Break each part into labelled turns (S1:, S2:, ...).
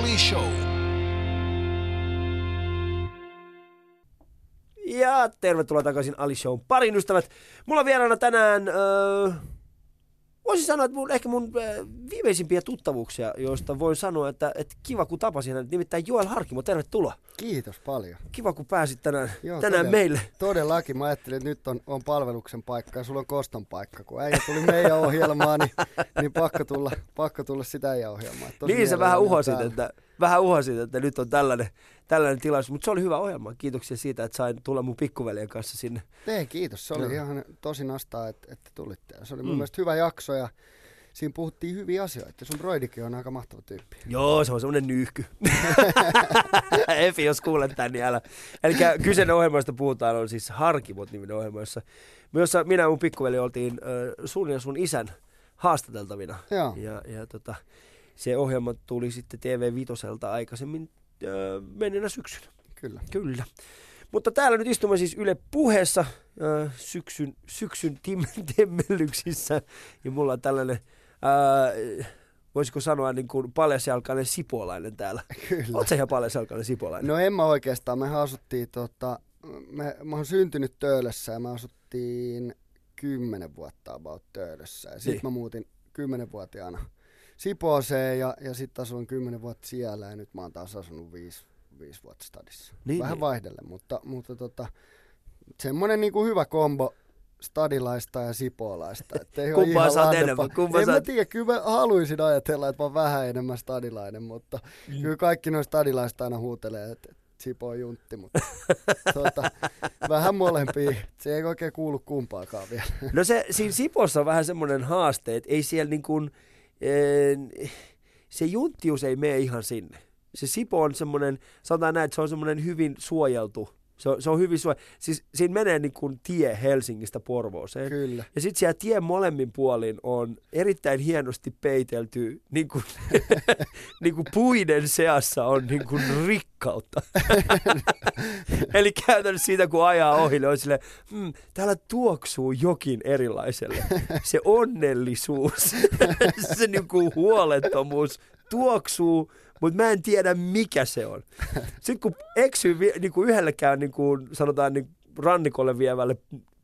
S1: Ali Show.
S2: Ja tervetuloa takaisin Ali Shown parin ystävät. Mulla on vieraana tänään, öö, voisin sanoa, että mun, ehkä mun öö, viimeisimpiä tuttavuuksia, joista voin sanoa, että, että kiva kun tapasin hänet. Nimittäin Joel Harkimo, tervetuloa.
S3: Kiitos paljon.
S2: Kiva kun pääsit tänään,
S3: Joo,
S2: tänään
S3: todella-
S2: meille.
S3: Todellakin. Mä ajattelin, että nyt on, on palveluksen paikka ja sulla on koston paikka. Kun äijä tuli meidän ohjelmaan, niin, niin pakko, tulla, pakko tulla sitä äijä ohjelmaan. Tosi
S2: Niin sä vähän uhosit,
S3: täällä.
S2: että, vähän uhosit, että nyt on tällainen, tällainen tilaisuus. Mutta se oli hyvä ohjelma. Kiitoksia siitä, että sain tulla mun pikkuveljen kanssa sinne.
S3: Ei, kiitos. Se oli
S2: Joo.
S3: ihan tosi nastaa, että, että tulitte. Se oli mun
S2: Mm.
S3: mielestä hyvä jakso ja siinä puhuttiin hyviä asioita. Sun broidikin on aika mahtava tyyppi.
S2: Joo, se on semmonen nyyhky. Efi, jos kuulet tän, niin älä. Eli kyseinen ohjelma, josta puhutaan, on siis Harkimot niminen ohjelma, jossa, jossa minä ja mun pikkuveli oltiin äh, sun ja sun isän haastateltavina.
S3: Joo.
S2: Ja, ja tota, se ohjelma tuli sitten TV Vitoselta aikaisemmin äh, menneenä syksynä.
S3: Kyllä.
S2: Kyllä. Mutta täällä nyt istumme siis Yle puheessa syksyn, syksyn tim- temmellyksissä. Ja mulla on tällainen, voisiko sanoa niin kuin paljasjalkainen sipuolainen täällä.
S3: Kyllä.
S2: Oletko ihan paljasjalkainen sipuolainen?
S3: No en mä oikeastaan. Me asuttiin, tota, me, mä oon syntynyt Töölössä ja me asuttiin kymmenen vuotta about Töölössä. Ja sit
S2: Niin.
S3: mä muutin kymmenenvuotiaana Sipooseen ja, ja sitten asuin kymmenen vuotta siellä ja nyt mä oon taas asunut viisi, viisi vuotta stadissa.
S2: Niin,
S3: Vähän
S2: niin.
S3: vaihdellen, mutta, mutta tota, semmonen niinku hyvä kombo stadilaista ja sipoolaista. että ei oo
S2: Kumpaa
S3: lannepä-
S2: enemmän? Kumpaa
S3: en
S2: sä
S3: mä tiedä, kyllä mä haluaisin ajatella, että mä oon vähän enemmän stadilainen, mutta
S2: Mm.
S3: kyllä kaikki noista stadilaista aina huutelee, että Sipo on juntti, mutta tota, vähän molempia. Se ei oikein kuulu kumpaakaan vielä.
S2: No se, siinä Sipossa on vähän semmoinen haaste, että ei siellä niin kuin, se junttius ei mene ihan sinne. Se Sipo on semmoinen, sanotaan näin, että se on semmoinen hyvin suojeltu. Se on, se on hyvin suojeltu. Siis siinä menee niin kuin tie Helsingistä Porvooseen.
S3: Kyllä.
S2: Ja sitten siellä tien molemmin puolin on erittäin hienosti peitelty, niin kuin, niin kuin puiden seassa on niin kuin rikkautta. Eli käytännössä siitä, kun ajaa ohi, niin on silleen, hmm, täällä tuoksuu jokin erilaiselle. Se onnellisuus, se niin kuin huolettomuus tuoksuu, mutta mä en tiedä mikä se on. Sitten kun eksyy niin kuin yhdellekään niin kuin, sanotaan niin rannikolle vievälle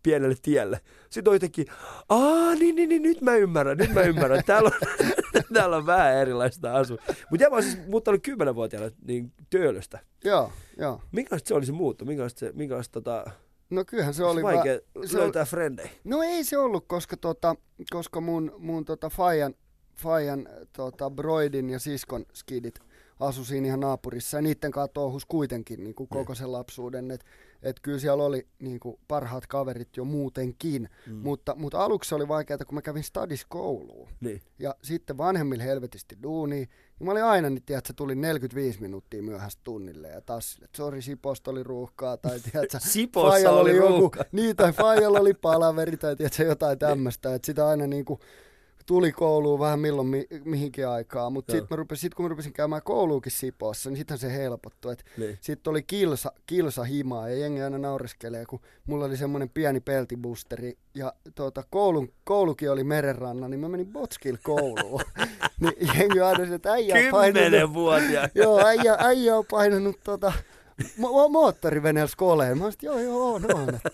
S2: pienelle tielle. Sitten on jotenkin, aa niin, niin, niin, nyt mä ymmärrän, nyt mä ymmärrän. Täällä on, täällä on vähän erilaista asua. Mutta mä oon siis muuttanut kymmenenvuotiaana niin töölöstä.
S3: Joo, joo.
S2: Minkälaista se oli se muutto? Minkälaista, se, minkälaista tota,
S3: No kyllähän se
S2: oli vaikea
S3: va- se oli-
S2: löytää frendejä?
S3: No ei se ollut, koska, tota, koska mun, mun tota Fajan, Fajan tota Broidin ja siskon skidit asu siinä ihan naapurissa ja niiden kanssa touhus kuitenkin niin kuin koko sen lapsuuden. Että et kyllä siellä oli niin kuin parhaat kaverit jo muutenkin,
S2: Mm.
S3: mutta, mutta aluksi oli vaikeaa, kun mä kävin stadiskouluun.
S2: Niin.
S3: Ja sitten vanhemmille helvetisti duuni. Ja mä olin aina, niin tiedät, että tuli 45 minuuttia myöhässä tunnille. Ja taas, sille, että sori, Siposta oli ruuhkaa. Tai tiedät,
S2: Sipossa
S3: Fajalla
S2: oli ruuhka.
S3: Niin, tai Fajalla oli palaveri tai tiedätkö, jotain tämmöistä. Että sitä aina niinku tuli kouluun vähän milloin mi- mihinkin aikaa. Mutta sitten sit kun mä rupesin käymään kouluukin Sipoossa, niin sittenhän se helpottui.
S2: Niin.
S3: sitten oli kilsa, kilsa himaa ja jengi aina naureskelee, kun mulla oli semmoinen pieni peltibusteri ja tuota, koulun, koulukin oli merenranna, niin mä menin Botskil kouluun. niin jengi aina sanoi, että äijä on painanut, joo, äijä, äijä on painanut tota, mo- mo- moottoriveneellä skoleen. Mä sanoin, joo, joo, on, on. Että,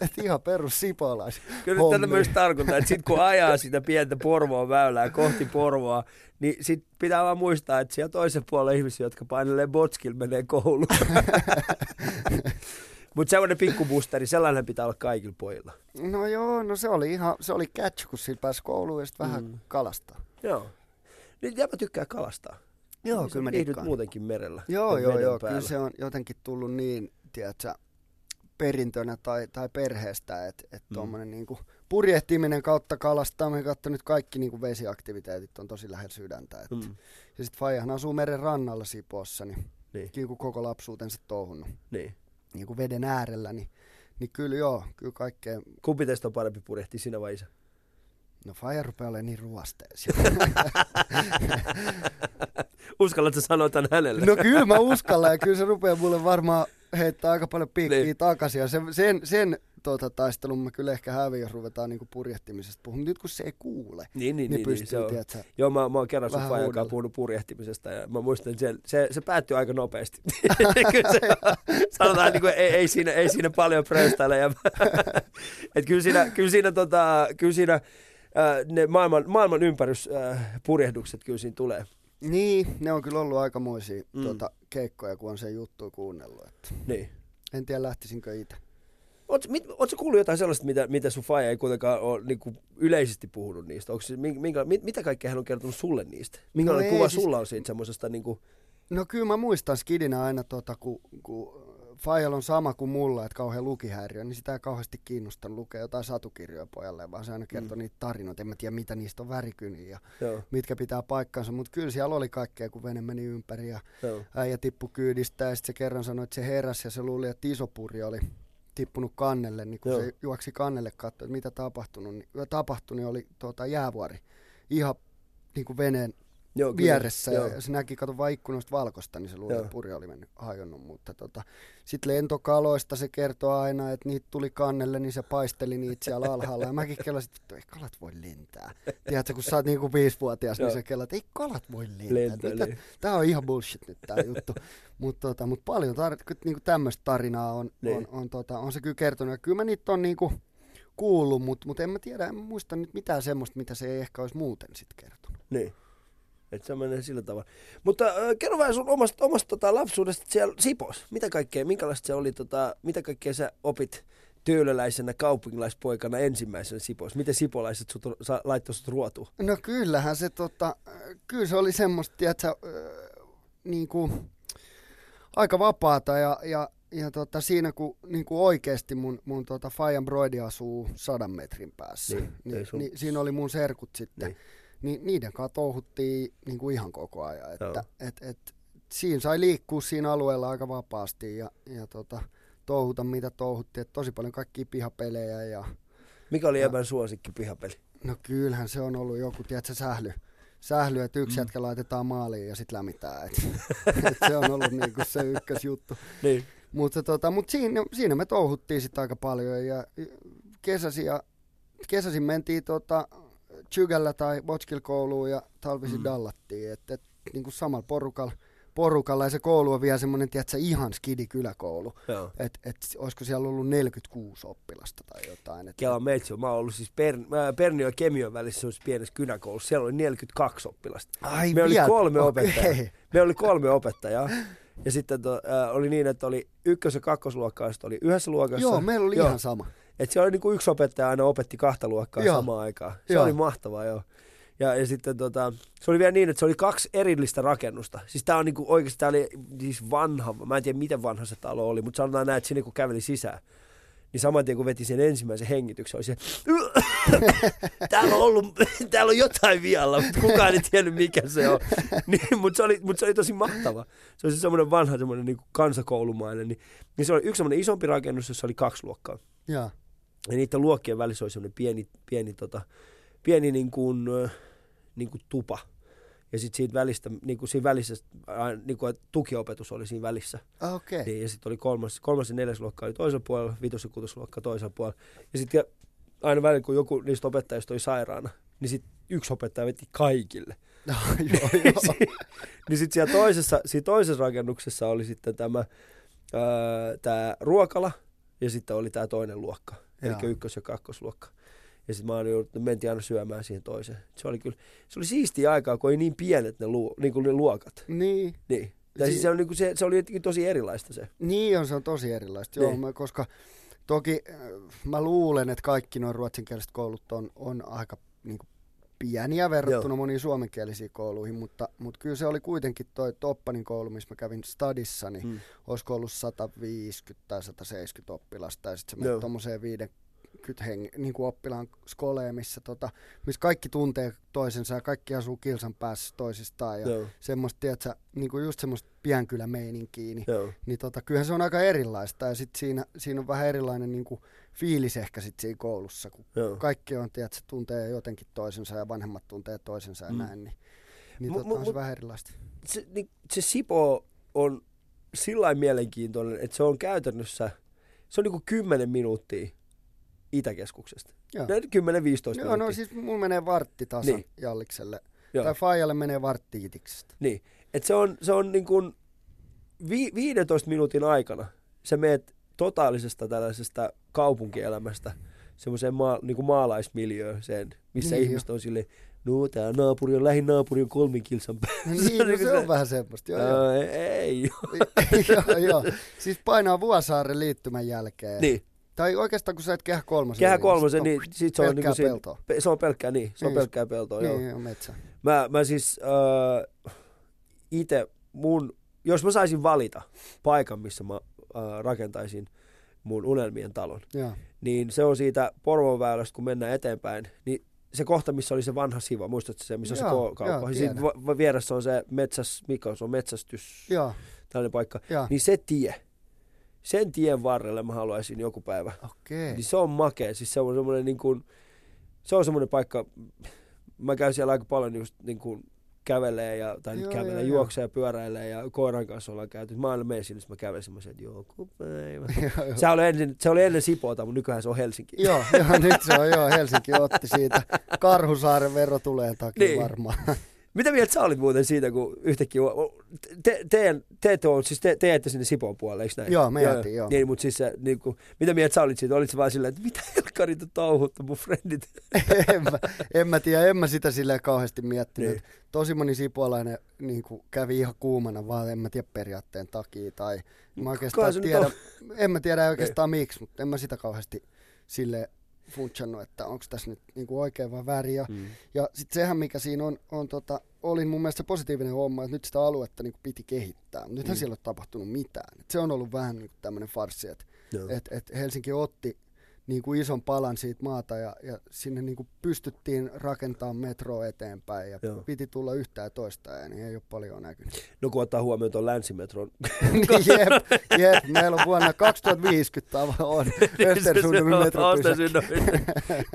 S3: että ihan perus sipolais.
S2: Kyllä nyt tätä myös tarkoittaa, että sit kun ajaa sitä pientä Porvoon väylää kohti Porvoa, niin sit pitää vaan muistaa, että siellä toisen puolella ihmisiä, jotka painelee botskil, menee kouluun. Mutta semmoinen pikkubusteri, sellainen pitää olla kaikilla pojilla.
S3: No joo, no se oli ihan, se oli catch, kun sillä pääsi kouluun ja sitten vähän
S2: Mm.
S3: kalastaa.
S2: Joo. Niin jäpä tykkää kalastaa.
S3: Joo,
S2: Niin
S3: kyllä mä dikkaan.
S2: muutenkin merellä.
S3: Joo, joo, joo.
S2: päällä.
S3: Kyllä se on jotenkin tullut niin, tiedätkö, perintönä tai, tai perheestä, että et
S2: Mm.
S3: tuommoinen niinku purjehtiminen kautta kalastaminen kautta nyt kaikki niinku vesiaktiviteetit on tosi lähellä sydäntä. Et.
S2: Mm.
S3: Ja sitten Fajahan asuu meren rannalla Sipoossa, niin,
S2: Niin,
S3: kuin koko lapsuutensa touhunnut
S2: niin.
S3: niin kuin veden äärellä, niin, niin kyllä joo, kyllä kaikkea.
S2: Kumpi teistä on parempi purjehtia, sinä vai isä?
S3: No Faja rupeaa olemaan niin ruosteessa.
S2: Uskallatko sanoa tämän hänelle?
S3: No kyllä mä uskallan ja kyllä se rupeaa mulle varmaan heittää aika paljon piikkiä
S2: Niin.
S3: takaisin. Ja sen, sen, sen tota, taistelun mä kyllä ehkä häviin, jos ruvetaan niinku purjehtimisesta puhumaan. Nyt kun se ei kuule,
S2: Niin, niin,
S3: niin,
S2: niin,
S3: pystyy,
S2: niin se on.
S3: tiedätkö,
S2: Joo, mä, mä oon kerran sun fajan kanssa puhunut purjehtimisesta ja mä muistan, että se, se, se päättyi aika nopeasti. kyllä se, sanotaan, niin kuin, ei, ei, siinä, ei siinä paljon pröystäile. Ja, et kyllä siinä, kyllä siinä, tota, kyllä siinä äh, ne maailman, maailman ympärys äh, purjehdukset kyllä siinä tulee.
S3: Niin, ne on kyllä ollut aikamoisia
S2: Mm.
S3: tuota, keikkoja, kun on sen juttu kuunnellut. Että
S2: Niin.
S3: en tiedä, lähtisinkö itse.
S2: Oletko kuullut jotain sellaista, mitä, mitä sun faija ei kuitenkaan ole niin kuin yleisesti puhunut niistä? Onko se, minkä, mit, mitä kaikkea hän on kertonut sulle niistä? Minkälainen
S3: No
S2: kuva
S3: siis-
S2: sulla on siitä semmoisesta? Niin kuin,
S3: No kyllä mä muistan skidinä aina, tota, kun, kun Fajal on sama kuin mulla, että kauhean lukihäiriö, niin sitä ei kauheasti kiinnostanut lukea jotain satukirjoja pojalle, vaan se aina kertoi mm. niitä tarinoita. En mä tiedä, mitä niistä on värikyniä ja
S2: joo,
S3: mitkä pitää paikkansa, mutta kyllä siellä oli kaikkea, kun vene meni ympäri ja
S2: joo,
S3: äijä tippui kyydistä ja sitten se kerran sanoi, että se heräsi ja se luuli, että iso puri oli tippunut kannelle, niin kun
S2: Joo.
S3: se juoksi kannelle katsoa, että mitä tapahtunut, niin, tapahtui, niin oli tuota, jäävuori ihan niin kuin veneen
S2: joo, kyllä.
S3: vieressä
S2: Joo.
S3: ja se näki, kato vaan ikkunoista valkosta, niin se luuli, että puri oli mennyt hajonnut. Mutta tota, sitten lentokaloista se kertoo aina, että niitä tuli kannelle, niin se paisteli niitä siellä alhaalla. Ja mäkin kelasin, että ei kalat voi lentää. Tiedätkö, kun sä oot niinku viisivuotias, niin se kelat, ei kalat voi lentää. Mitä?
S2: niin.
S3: Tää on ihan bullshit nyt tää juttu. Mutta tota, mut paljon tar- niinku tämmöistä tarinaa on,
S2: Niin.
S3: on, on, tota, on, se kyllä kertonut. Ja kyllä mä niitä on niinku kuullut, mutta mut en mä tiedä, en muista nyt mitään semmoista, mitä se ei ehkä olisi muuten sitten kertonut.
S2: Niin. Että se menee sillä tavalla. Mutta äh, kerro vähän sun omasta, omasta tota, lapsuudesta siellä Sipos. Mitä kaikkea, minkälaista se oli, tota, mitä kaikkea sä opit tyylöläisenä kaupunkilaispoikana ensimmäisenä Sipos? Miten sipolaiset sut, sa, laittoi sut ruotuun?
S3: No kyllähän se, tota, kyllä se oli semmoista, tiedätkö, äh, niin kuin, aika vapaata ja, ja, ja tota, siinä kun niin kuin oikeasti mun, mun tota, Fajan Broidi asuu sadan metrin päässä,
S2: Niin,
S3: niin,
S2: sun-
S3: niin, siinä oli mun serkut sitten,
S2: Niin.
S3: Niin. niiden kanssa touhuttiin niin kuin ihan koko ajan,
S2: Joo.
S3: että et, et, siinä sai liikkua siinä alueella aika vapaasti ja, ja tota, touhuta mitä touhuttiin, että tosi paljon kaikkia pihapelejä ja
S2: Mikä oli Ebän suosikki pihapeli?
S3: No kyllähän se on ollut joku, tiedätkö, sähly. Sähly, että yksi
S2: Mm.
S3: jätkä laitetaan maaliin ja sitten lämmitään. Et, et se on ollut niinku se ykkösjuttu.
S2: Niin.
S3: Mutta tota, mut siinä, siinä me touhuttiin sitten aika paljon ja kesäsi ja, kesäsin mentiin tota, Chygällä tai Botskil kouluun ja talvisin
S2: Mm.
S3: dallattiin. Et, et, niinku samalla porukalla, porukalla ja se koulu on vielä semmoinen, tiedätkö, ihan skidi kyläkoulu.
S2: Joo.
S3: Et, et, olisiko siellä ollut 46 oppilasta tai jotain. Et,
S2: Kela Meitsi, mä oon ollut siis per, mä, Pernio ja Kemion välissä semmoisessa pienessä kynäkoulussa. Siellä oli 42 oppilasta.
S3: Ai
S2: Me oli kolme
S3: Okei.
S2: opettajaa. Me oli kolme opettajaa. Ja sitten to, äh, oli niin, että oli ykkös- ja kakkosluokkaa, sitten oli yhdessä luokassa.
S3: Joo, meillä oli
S2: Joo.
S3: ihan sama.
S2: Et siellä oli niinku yksi opettaja aina opetti kahta luokkaa
S3: Joo.
S2: samaan aikaan. Se
S3: Joo.
S2: oli mahtavaa, joo. Ja, ja sitten tota, se oli vielä niin, että se oli kaksi erillistä rakennusta. Siis tää on niinku oikeasti, tää oli siis vanha, mä en tiedä miten vanha se talo oli, mutta sanotaan näin, että sinne kun käveli sisään, niin saman tien kun veti sen ensimmäisen hengityksen, oli se, täällä on ollut, täällä on jotain vialla, mutta kukaan ei tiennyt mikä se on. Niin, mutta se, oli, mut se oli tosi mahtava. Se oli se semmoinen vanha, semmoinen niinku kansakoulumainen. Niin, niin se oli yksi semmoinen isompi rakennus, jossa oli kaksi luokkaa.
S3: Joo.
S2: Ja niiden luokkien välissä oli semmoinen pieni, pieni, tota, pieni niin kuin, ö, niin kuin tupa. Ja sitten siitä välistä, niin kuin siinä välissä, ää, niin kuin, tukiopetus oli siinä välissä.
S3: Ah, Okei.
S2: Niin, ja sitten oli kolmas, kolmas ja neljäs luokka oli toisella puolella, vitos- ja kutosluokka toisella puolella. Ja sitten aina välillä, kun joku niistä opettajista oli sairaana, niin sitten yksi opettaja veti kaikille.
S3: Ah, joo, joo.
S2: niin sitten siellä toisessa, siinä toisessa rakennuksessa oli sitten tämä ää, tää ruokala ja sitten oli tämä toinen luokka, eli
S3: Joo.
S2: ykkös- ja kakkosluokka. Ja sitten mä olin joudut, mentiin aina syömään siihen toiseen. Se oli kyllä, se oli siistiä aikaa, kun oli niin pienet ne, lu, niin kuin ne luokat.
S3: Niin.
S2: Niin. Tai
S3: Si-
S2: siis se, on, niin kuin se, se oli jotenkin tosi erilaista se.
S3: Niin on, se on tosi erilaista. Joo,
S2: Niin.
S3: mä, koska toki äh, mä luulen, että kaikki nuo ruotsinkieliset koulut on, on aika niin kuin, pieniä verrattuna
S2: Joo.
S3: moniin suomenkielisiin kouluihin, mutta, mutta kyllä se oli kuitenkin toi Toppanin koulu, missä mä kävin stadissa, niin
S2: Mm.
S3: olisiko ollut 150 tai 170 oppilasta ja sitten se meni tuommoiseen 50 heng, niin kuin oppilaan skoleen, missä, tota, missä kaikki tuntee toisensa ja kaikki asuu kilsan päässä toisistaan ja
S2: Joo,
S3: semmoista, tiedätkö, niin kuin just semmoista pienkylämeininkiä, niin,
S2: joo,
S3: niin tota, kyllähän se on aika erilaista ja sitten siinä, siinä on vähän erilainen niin kuin fiilis ehkä sit siinä koulussa, kun
S2: joo.
S3: kaikki on, tiedätkö, tuntee jotenkin toisensa ja vanhemmat tuntee toisensa ja
S2: Mm.
S3: näin, niin, niin
S2: Mut-
S3: tota,
S2: mut-
S3: on se vähän erilaista.
S2: Se, niin, se Sipo on, sillä mielenkiintoinen, että se on käytännössä, se on niinku 10 minuuttia Itäkeskuksesta.
S3: Joo.
S2: Näin 10-15 minuuttia.
S3: Joo, no siis mulla menee vartti tasan
S2: Niin.
S3: Jallikselle.
S2: Joo.
S3: Tai Fajalle menee vartti Itiksestä.
S2: Niin. Et se on, se on niin kuin vi, 15 minuutin aikana sä meet totaalisesta tällaisesta kaupunkielämästä semmoiseen maa, niin kuin maalaismiljööseen, missä
S3: Niin,
S2: ihmiset on silleen, no tää naapuri on, lähin naapuri on kolmin kilsan päässä.
S3: No niin, no
S2: niinku
S3: se on vähän semmoista. Joo, joo.
S2: Ää, ei.
S3: joo, joo. Siis painaa Vuosaaren liittymän jälkeen.
S2: niin,
S3: Tai oikeastaan kun sä et kehä kolmosen.
S2: kehä
S3: yli,
S2: kolmosen, niin sit se on, niin
S3: pelkkää
S2: kuin siinä,
S3: peltoa.
S2: pe- se on pelkkää, niin, se on
S3: Niin,
S2: pelkkää peltoa, joo.
S3: Niin, metsä.
S2: Mä, mä siis äh, itse mun, jos mä saisin valita paikan, missä mä rakentaisin mun unelmien talon,
S3: Joo.
S2: niin se on siitä Porvonväylästä, kun mennään eteenpäin, niin se kohta, missä oli se vanha siva, muistatko se, missä on
S3: Joo,
S2: se kauppa?
S3: joo,
S2: Ja vieressä on se metsäs, mikä on, se on metsästys,
S3: Joo,
S2: tällainen paikka.
S3: joo.
S2: Niin se tie, sen tien varrelle mä haluaisin joku päivä.
S3: Okei.
S2: Niin se on makea, siis se on semmoinen niin kuin, se on semmoinen paikka, mä käyn siellä aika paljon just niin kuin kävelee ja, tai
S3: Joo,
S2: kävelee,
S3: joo,
S2: juoksee ja pyöräilee ja koiran kanssa ollaan käyty. Mä aina menen sinne, mä kävelen semmoisen, että.
S3: Joo, joo.
S2: Se oli, ensin, se oli ennen Sipoota, mutta nykyään se on Helsinki.
S3: Joo, joo, nyt se on, joo, Helsinki otti siitä Karhusaaren verotuleen takia
S2: Niin.
S3: varmaan.
S2: Mitä mieltä sä olit muuten siitä, kun yhtäkkiä, te, te, te, ette ole, siis te, te ette sinne Sipoon puolelle, eikö näin?
S3: Joo, me jäätiin, joo.
S2: Niin, mutta siis se, niin kuin, mitä mieltä sä olit siitä? Olit sä vaan silleen, että mitä helkkarit on touhuttu mun frendit?
S3: en, mä, en mä tiedä, en mä sitä silleen kauheasti miettinyt.
S2: Niin.
S3: Niin. Tosi moni sipuolainen niin kuin kävi ihan kuumana, vaan en mä tiedä periaatteen takia. Tai mä oikeastaan tiedä,
S2: on.
S3: en mä tiedä oikeastaan miksi, mutta en mä sitä kauheasti sille funtsannut, että onko tässä nyt niin kuin oikein vai väärin. Ja,
S2: Mm.
S3: ja sitten sehän, mikä siinä on, on tota, oli mun mielestä se positiivinen homma, että nyt sitä aluetta niin kuin piti kehittää. Nythän
S2: Mm.
S3: siellä ei ole tapahtunut mitään. Et se on ollut vähän niin tämmöinen farssi, että et, et Helsinki otti niin kuin ison palan siitä maata ja, ja sinne niin kuin pystyttiin rakentamaan metroa eteenpäin ja
S2: Joo.
S3: Piti tulla yhtä ja toista ja niin ei ole paljon näkynyt.
S2: No kun ottaa huomioon tuon länsimetron.
S3: niin, jep, jep, meillä on vuonna 2050 tava on Östersundomin metropysäkki.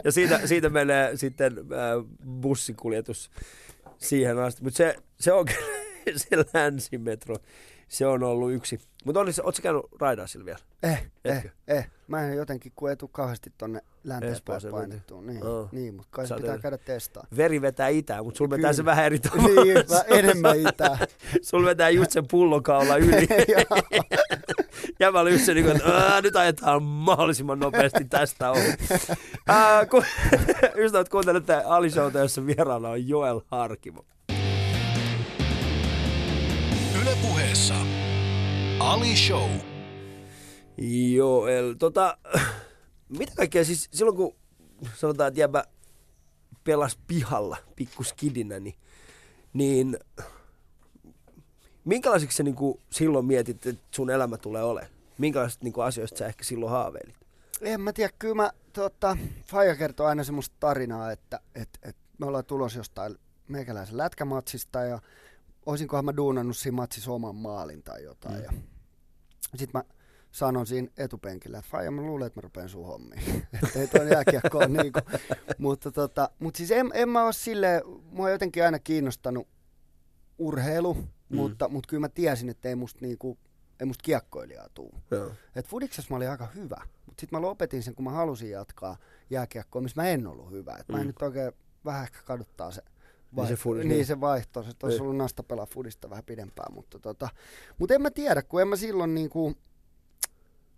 S2: Ja siitä, siitä menee sitten äh, bussikuljetus siihen asti. Mutta se, se on kyllä se länsimetro. Se on ollut yksi. Mutta oletko käynyt raidaa sillä vielä?
S3: Eh,
S2: Etkö?
S3: eh, eh. Mä en jotenkin, kun ei tule kauheasti tonne länteen päin
S2: Espooseen
S3: painettua. Niin,
S2: Joo.
S3: niin mutta kai
S2: Sä
S3: se pitää käydä testaa.
S2: Veri vetää itään, mutta sulla vetää se vähän eri tavalla.
S3: niin, vähän enemmän itää.
S2: Sulla vetää just sen pullokaula yli. Ja mä olin just se, niin kuin, että "Ää, nyt ajetaan mahdollisimman nopeasti tästä ohi. Ystävät, kuuntelette Ali Showta, jossa vieraana on Joel Harkimo.
S1: Puheessa Ali Show.
S2: Joel, tota, mitä kaikkea siis silloin kun sanotaan, että jäbä pelas pihalla pikkuskidinä, niin, niin minkälaiseksi sä niinku silloin mietit, että sun elämä tulee olemaan? Minkälaisista niinku asioista sä ehkä silloin haaveilit?
S3: En mä tiedä, kyllä mä, tota, Faija kertoo aina semmoista tarinaa, että et, et me ollaan tulos jostain meikäläisen lätkämatsista ja olisinkohan mä duunannut siinä matsissa oman maalin tai jotain.
S2: Mm.
S3: Ja sit mä sanon siinä etupenkillä, että Faija, mä luulen, että mä rupean sun hommiin. että ei toi jääkiekko ole niinku. Mutta tota, mut siis en, en mä oo silleen, mua on jotenkin aina kiinnostanut urheilu,
S2: Mm.
S3: mm. mutta, mutta kyllä mä tiesin, että ei musta, niinku, ei musta kiekkoilijaa tuu.
S2: Joo.
S3: Et fudiksessa mä olin aika hyvä, mutta sitten mä lopetin sen, kun mä halusin jatkaa jääkiekkoa, missä mä en ollut hyvä. Et mä en
S2: Mm.
S3: nyt oikein vähän ehkä kaduttaa se,
S2: Niin se fudis,
S3: niin, se vaihto. Se olisi ollut nasta pelaa fudista vähän pidempään, mutta tota, mut en mä tiedä, kun en mä silloin niinku,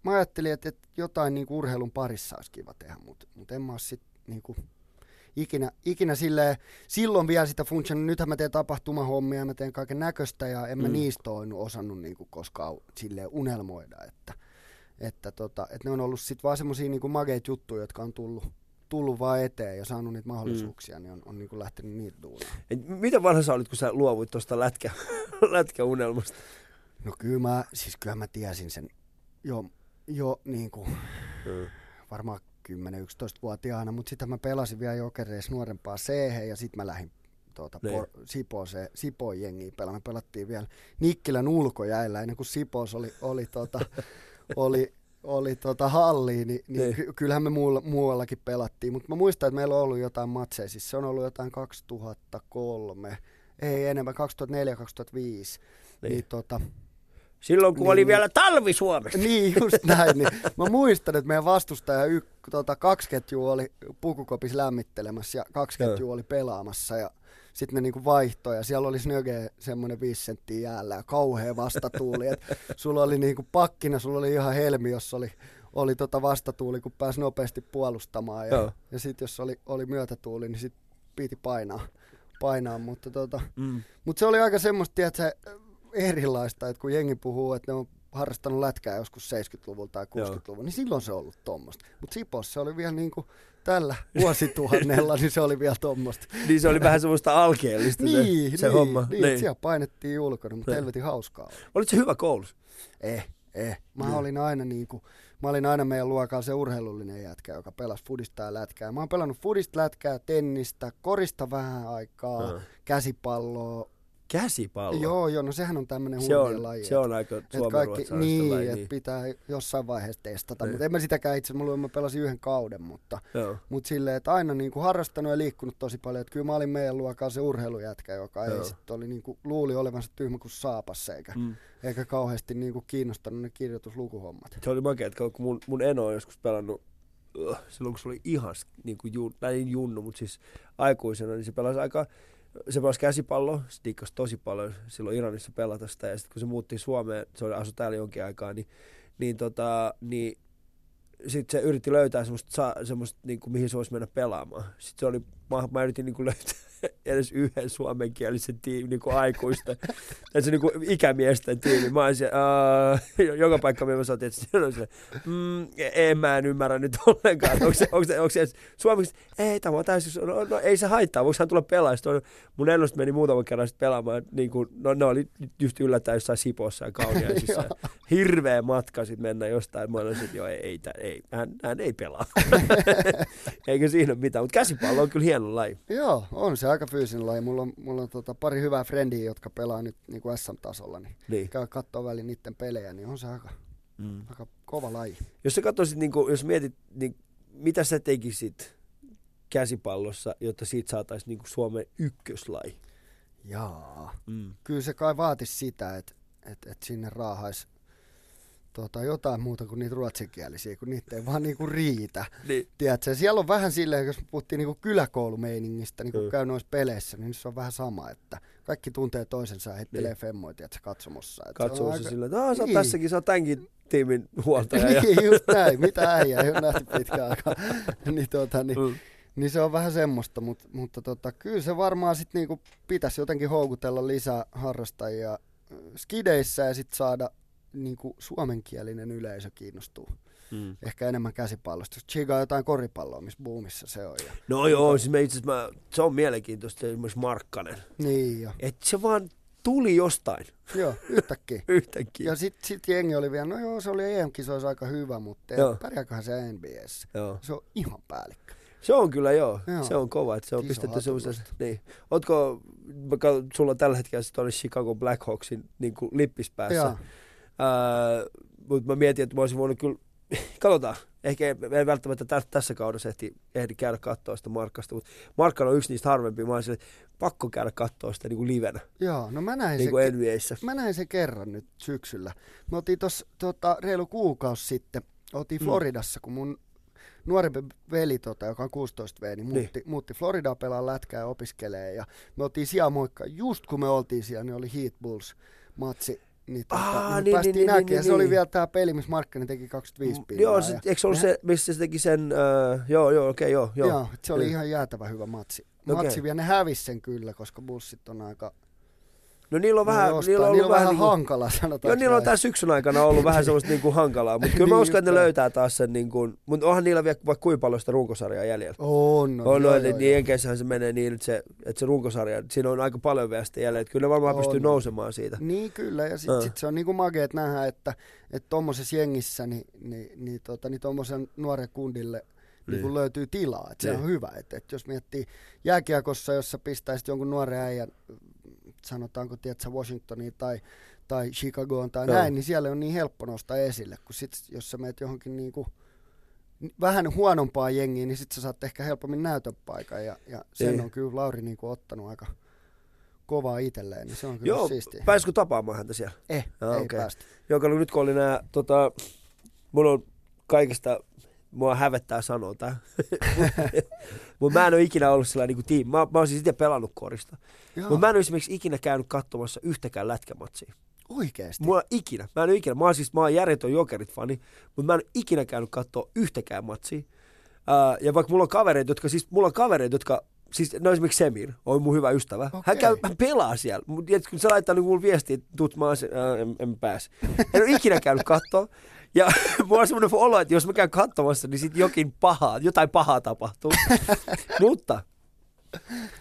S3: mä ajattelin, että, että jotain niinku urheilun parissa olisi kiva tehdä, mutta mut en mä ole sit niinku, ikinä, ikinä silleen, silloin vielä sitä funtsia, nythän mä teen tapahtumahommia, mä teen kaiken näköistä ja en mä
S2: Mm.
S3: niistä ole osannut niinku koskaan silleen unelmoida, että, että, tota, että ne on ollut sit vaan semmosia niinku mageita juttuja, jotka on tullut, tullut vaan eteen ja saanut niitä mahdollisuuksia, niin on, on niinku lähtenyt niitä duunaan.
S2: Et miten vanha sä olit, kun sä luovuit tuosta lätkä, lätkäunelmasta?
S3: No kyllä mä, siis kyllä mä tiesin sen jo, jo niinku,
S2: Mm.
S3: varmaan 10-11-vuotiaana, mutta sitten mä pelasin vielä jokereissa nuorempaa c ja sitten mä lähdin tuota,
S2: Niin.
S3: por, Sipoon jengiä pelaamaan. Me pelattiin vielä Nikkilän ulkojäillä ennen kuin Sipoos oli, oli, tota, oli, oli tota halliin, niin,
S2: Niin.
S3: niin ky- kyllähän me muualla, muuallakin pelattiin. Mutta mä muistan, että meillä on ollut jotain matseja, siis se on ollut jotain 2003, ei enemmän, 2004-2005.
S2: Niin.
S3: Niin, tota,
S2: Silloin kun
S3: Niin,
S2: oli vielä talvi Suomessa.
S3: Niin, just näin. Niin. Mä muistan, että meidän vastustaja y, tota, kaksi ketjua oli pukukopissa lämmittelemässä ja kaksi ketjua oli pelaamassa ja sitten ne niinku vaihtoi ja siellä oli snöge semmoinen viisi senttiä jäällä ja kauhea vastatuuli. Et sulla oli niinku pakkina, sulla oli ihan helmi, jos oli, oli tota vastatuuli, kun pääsi nopeasti puolustamaan. Ja,
S2: Joo.
S3: ja sitten jos oli, oli myötätuuli, niin sitten piti painaa. painaa mutta tota,
S2: Mm.
S3: mutta se oli aika semmoista, tiedätkö, erilaista, että kun jengi puhuu, että ne on harrastanut lätkää joskus 70-luvulla tai 60-luvulla, niin silloin se on ollut tuommoista. Mutta Sipossa se oli vielä niin kuin tällä vuosituhannella, niin se oli vielä tuommoista.
S2: Niin se oli vähän semmoista alkeellista
S3: niin,
S2: se, se
S3: niin,
S2: homma.
S3: Niin, niin. siellä painettiin ulkona, mutta
S2: Niin.
S3: helvetin hauskaa oli.
S2: Se hyvä koulussa?
S3: Eh, eh. Mä
S2: Niin.
S3: olin aina niin kuin, mä olin aina meidän luokalla se urheilullinen jätkä, joka pelasi fudista ja lätkää. Mä oon pelannut fudista, lätkää, tennistä, korista vähän aikaa,
S2: Aha.
S3: käsipalloa.
S2: Käsipallo.
S3: Joo, joo, no sehän on tämmöinen
S2: se on,
S3: laji.
S2: se on aika
S3: kaikki, niin,
S2: laji.
S3: että
S2: Niin.
S3: pitää jossain vaiheessa testata,
S2: Niin.
S3: mutta en mä sitäkään itse, luulen, mä pelasin yhden kauden, mutta,
S2: Joo.
S3: mutta silleen, että aina niin kuin harrastanut ja liikkunut tosi paljon, että kyllä mä olin meidän luokalla se urheilujätkä, joka
S2: Joo.
S3: ei sitten oli niin kuin, luuli olevansa tyhmä kuin saapas, eikä,
S2: Mm.
S3: eikä kauheasti niin kuin kiinnostanut ne kirjoituslukuhommat.
S2: Se oli makea, että kun mun, mun eno on joskus pelannut uh, silloin kun se oli ihan niin kuin jun, tai junnu, mutta siis aikuisena, niin se pelasi aika, se pelasi käsipalloa, se dikkasi tosi paljon silloin Iranissa pelata sitä, ja sitten kun se muutti Suomeen, se oli asu täällä jonkin aikaa, niin, niin, tota, niin sitten se yritti löytää semmoista, semmoista niin kuin, mihin se voisi mennä pelaamaan. Sitten se oli, mä, mä yritin niin kuin löytää edes yhden suomenkielisen tiimin niin kuin aikuista. se niin kuin ikämiesten tiimi. Mä olisin, uh, joka paikka me saatiin, että se on se, mm, en mä en ymmärrä nyt ollenkaan. Onko se, onko se, onko se edes suomeksi, ei tämä on täysin, no, no, ei se haittaa, voiko hän tulla on- mun ennuste meni muutaman kerran sitten pelaamaan, niin kuin, no ne oli just yllättäen jossain Sipossa ja Kauniaisissa. Hirveä matka sitten mennä jostain. Mä olisin, että joo, ei, ei, tää- ei hän, hän ei pelaa. Eikä siinä ole mitään, mutta käsipallo on kyllä hieno laji.
S3: Joo, on se aika fyysinen laji. Mulla on, mulla on tota, pari hyvää frendiä, jotka pelaa nyt niin kuin SM-tasolla, niin
S2: Niin.
S3: käy kattoo väliin niiden pelejä, niin on se aika,
S2: Mm.
S3: aika kova laji.
S2: Jos sä katsoisit, niin kuin, jos mietit, niin mitä sä tekisit käsipallossa, jotta siitä saataisiin niin kuin Suomen ykköslaji?
S3: Jaa.
S2: Mm.
S3: Kyllä se kai vaatisi sitä, että et, et sinne raahaisi tota, jotain muuta kuin niitä ruotsinkielisiä, kun niitä ei vaan niinku riitä.
S2: Niin.
S3: Tiedätkö, siellä on vähän silleen, jos puhuttiin niinku kyläkoulumeiningistä, niin kun
S2: Mm.
S3: käy noissa peleissä, niin se on vähän sama, että kaikki tuntee toisensa ja heittelee
S2: Niin.
S3: femmoja, tiedätkö, katsomossa. Et se
S2: Katsoo se
S3: aika-
S2: sillä, että "Aa, sä oot
S3: Niin.
S2: tässäkin, sä oot tämänkin tiimin huoltaja. ja,
S3: niin, just näin, mitä äijä, ei ole nähty pitkään aikaa. niin, tota, niin,
S2: Mm.
S3: niin se on vähän semmoista, mutta, mutta tota, kyllä se varmaan sit niinku pitäisi jotenkin houkutella lisää harrastajia ö, skideissä ja sitten saada niinku suomenkielinen yleisö kiinnostuu.
S2: Mm.
S3: Ehkä enemmän käsipallosta. Jos chigaa jotain koripalloa, missä boomissa se on. Ja,
S2: No joo, siis mä itse mä, se on mielenkiintoista esimerkiksi Markkanen.
S3: niin jo.
S2: Että se vaan tuli jostain
S3: Joo, yhtäkkiä.
S2: yhtäkkiä.
S3: Ja sitten sit jengi oli vielä, no joo, se oli EM-kisoissa aika hyvä, mutta pärjääköhän se NBS.
S2: Joo.
S3: Se on ihan päällikkö.
S2: Se on kyllä joo.
S3: Joo.
S2: Se on kova, että se on
S3: Iso
S2: pistetty semmoisesta. Niin. Ootko, sulla tällä hetkellä se tuonne Chicago Blackhawksin niin kuin lippispäässä.
S3: Joo.
S2: Mutta mä mietin, että mä olisin voinut kyllä, katsotaan, ehkä ei, ei välttämättä tä, tässä kaudessa ehti, ehdi käydä katsoa sitä Markkasta, mutta Markkan on yksi niistä harvempia, mä olisin, että pakko käydä katsoa sitä niin kuin livenä,
S3: Joo, no mä näin
S2: niin
S3: se
S2: kuin NBAissä.
S3: Mä näin sen kerran nyt syksyllä. Me oltiin tuossa tota, reilu kuukausi sitten, oltiin
S2: Mm.
S3: Floridassa, kun mun nuorempi veli, tota, joka on 16 V, niin muutti, niin. muutti Floridaa pelaa lätkää ja opiskelee. Ja me oltiin siellä moikka. Just kun me oltiin siellä, niin oli Heat Bulls matsi. Niin, tota,
S2: Aa,
S3: niin,
S2: niin,
S3: päästiin
S2: niin,
S3: näkemään.
S2: niin,
S3: se oli
S2: niin.
S3: vielä tämä peli, missä Markkanen teki 25
S2: Mm,
S3: pinnaa.
S2: Joo, se, eikö se ollut se, missä se teki sen, äh, joo, joo, okei, okay, joo, joo.
S3: Joo, se oli ihan jäätävä hyvä matsi. Matsi vielä, ne hävisi sen kyllä, koska Bussit on aika...
S2: No niillä on vähän,
S3: jostain-
S2: niillä on
S3: niillä
S2: ollut
S3: on
S2: vähän,
S3: vähän
S2: niinku-
S3: hankala, sanotaan.
S2: Joo, niillä on tämän syksyn aikana ollut vähän semmoista niinku hankalaa, mutta kyllä mä
S3: Niin,
S2: uskon, että ne löytää taas sen, niinku, mutta onhan niillä vielä vaikka kuinka paljon sitä runkosarjaa jäljellä.
S3: On, no,
S2: on,
S3: joo,
S2: no,
S3: joo,
S2: niin Jenkeissähän se menee niin, että se, että se runkosarja, siinä on aika paljon vielä sitä jäljellä, että kyllä ne varmaan
S3: On.
S2: pystyy nousemaan siitä.
S3: Niin kyllä, ja sitten
S2: Äh.
S3: sit se on niinku mageet nähdä, että että tuommoisessa jengissä niin, niin, niin, tota, niin tuommoisen nuoren kundille niin.
S2: Niin.
S3: Niin löytyy tilaa. Et se
S2: Niin.
S3: on hyvä. Et, et jos miettii jääkiekossa, jossa pistäisit jonkun nuoren äijän, sanotaanko, tiedätkö, Washingtoniin tai, tai Chicagoon tai
S2: Joo.
S3: näin, niin siellä on niin helppo nostaa esille, kun sit, jos sä meet johonkin niinku, vähän huonompaa jengiä, niin sitten sä saat ehkä helpommin näytön paikan. Ja, ja sen
S2: Niin.
S3: on kyllä Lauri niinku ottanut aika kovaa itselleen, niin se on kyllä
S2: Joo,
S3: siistiä.
S2: pääsikö tapaamaan häntä siellä?
S3: Eh,
S2: Ah,
S3: ei
S2: okei.
S3: päästä.
S2: Joka oli nyt kun oli nää, tota, mulla on kaikista, mua hävettää sanoa tää. Mutta mä en ole ikinä ollut sellainen niin tiimi. Mä, mä oon siis itse pelannut korista. Mutta mä en ole esimerkiksi ikinä käynyt katsomassa yhtäkään lätkämatsia.
S3: oikeesti.
S2: Mulla ikinä. Mä en ole ikinä. Mä oon siis, mä oon järjetön jokerit-fani, mutta mä en ole ikinä käynyt katsoa yhtäkään matsia. Uh, ja vaikka mulla on kavereita, jotka, siis mulla on kavereita, jotka Siis no esimerkiksi Semir on mun hyvä ystävä. Hän,
S3: Okei.
S2: käy, hän pelaa siellä. Mut kun se laittaa niin mulle viestiä, että tuut mä en, en pääse. En ole ikinä käynyt katsoa. Ja mulla on semmoinen olo, että jos mä käyn katsomassa, niin sit jokin pahaa, jotain pahaa tapahtuu. Mutta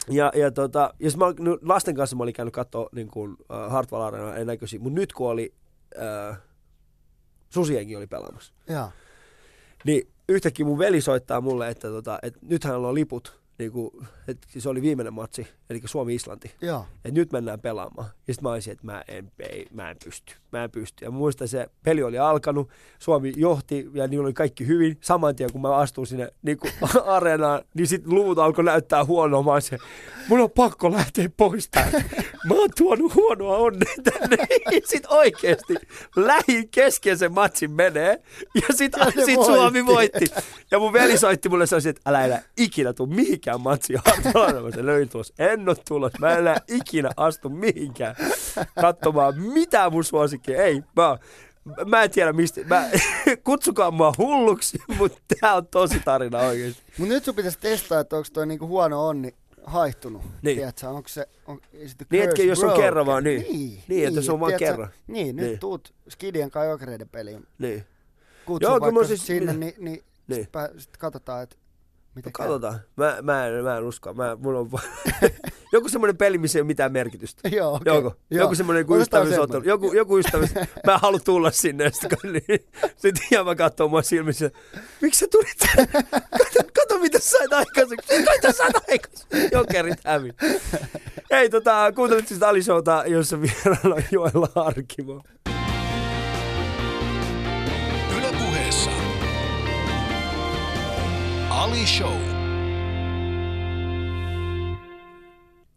S2: ja, ja tota, jos mä, no, lasten kanssa mä olin käynyt katsoa niin kuin, uh, Hartwall Arena ennäköisiä, mutta nyt kun oli, uh, Susienkin oli pelaamassa,
S3: Joo.
S2: niin yhtäkkiä mun veli soittaa mulle, että, tota, että nythän on liput, niin kuin, että se oli viimeinen matsi, eli Suomi-Islanti,
S3: Joo.
S2: että nyt mennään pelaamaan. Ja sitten mä olisin, että mä en, ei, mä en pysty, mä en pysty. Ja mä muistan, se peli oli alkanut, Suomi johti ja niillä oli kaikki hyvin. Saman tien kun mä astuin sinne niin kuin, areenaan, niin sitten luvut alkoi näyttää huonoa. Mä olisin, mun on pakko lähteä pois täältä. Mä oon tuonut huonoa onnea tänne. sitten oikeesti lähin kesken sen matsin menee. Ja sitten
S3: Ja
S2: sit Suomi
S3: voitti.
S2: Ja mun veli soitti mulle sanoisi, että älä enää ikinä tuu mihinkään matsiin harjoittelemaan. Se löi tuossa. En oo tulos. Mä en enää ikinä astu mihinkään katsomaan mitään mun suosikkia. Ei, mä, mä en tiedä mistä. Mä, kutsukaa mua hulluksi, mutta tää on tosi tarina oikeesti.
S3: Mut nyt sun pitäisi testaa, että onko toi niinku huono onni haihtunut.
S2: Niin.
S3: Tiedätkö, onko se, on, is the
S2: Niin,
S3: curse
S2: jos on kerran vaan, niin.
S3: Niin,
S2: Niin, että se on vaan kerran.
S3: Niin, nyt
S2: Niin.
S3: tuut Skidien kai jokereiden peliin.
S2: Niin.
S3: Kutsu
S2: Joo,
S3: vaikka
S2: siis-
S3: sinne,
S2: mitä-
S3: niin, niin,
S2: Niin.
S3: niin. Sit, pää, sit katsotaan, että mitä
S2: No, katsotaan. Mä, mä, en, mä en usko. Mä, mulla on joku semmoinen peli, missä ei ole mitään merkitystä.
S3: Joo, okay.
S2: Joku, joku semmoinen
S3: Otetaan
S2: ystävyysottelu. Joku, joku ystävyys. Mä en halua tulla sinne. Sitten niin, sit ihan mä katsoo mua silmissä. Miksi sä tulit tänne? Kato, kato mitä sä sait aikaiseksi. Mitä sä sait aikaiseksi? Jokerit hävi. Hei, tota, kuuntelit siis Ali Showta, jossa vieraana on Joella Arkimo.
S1: Ali Show.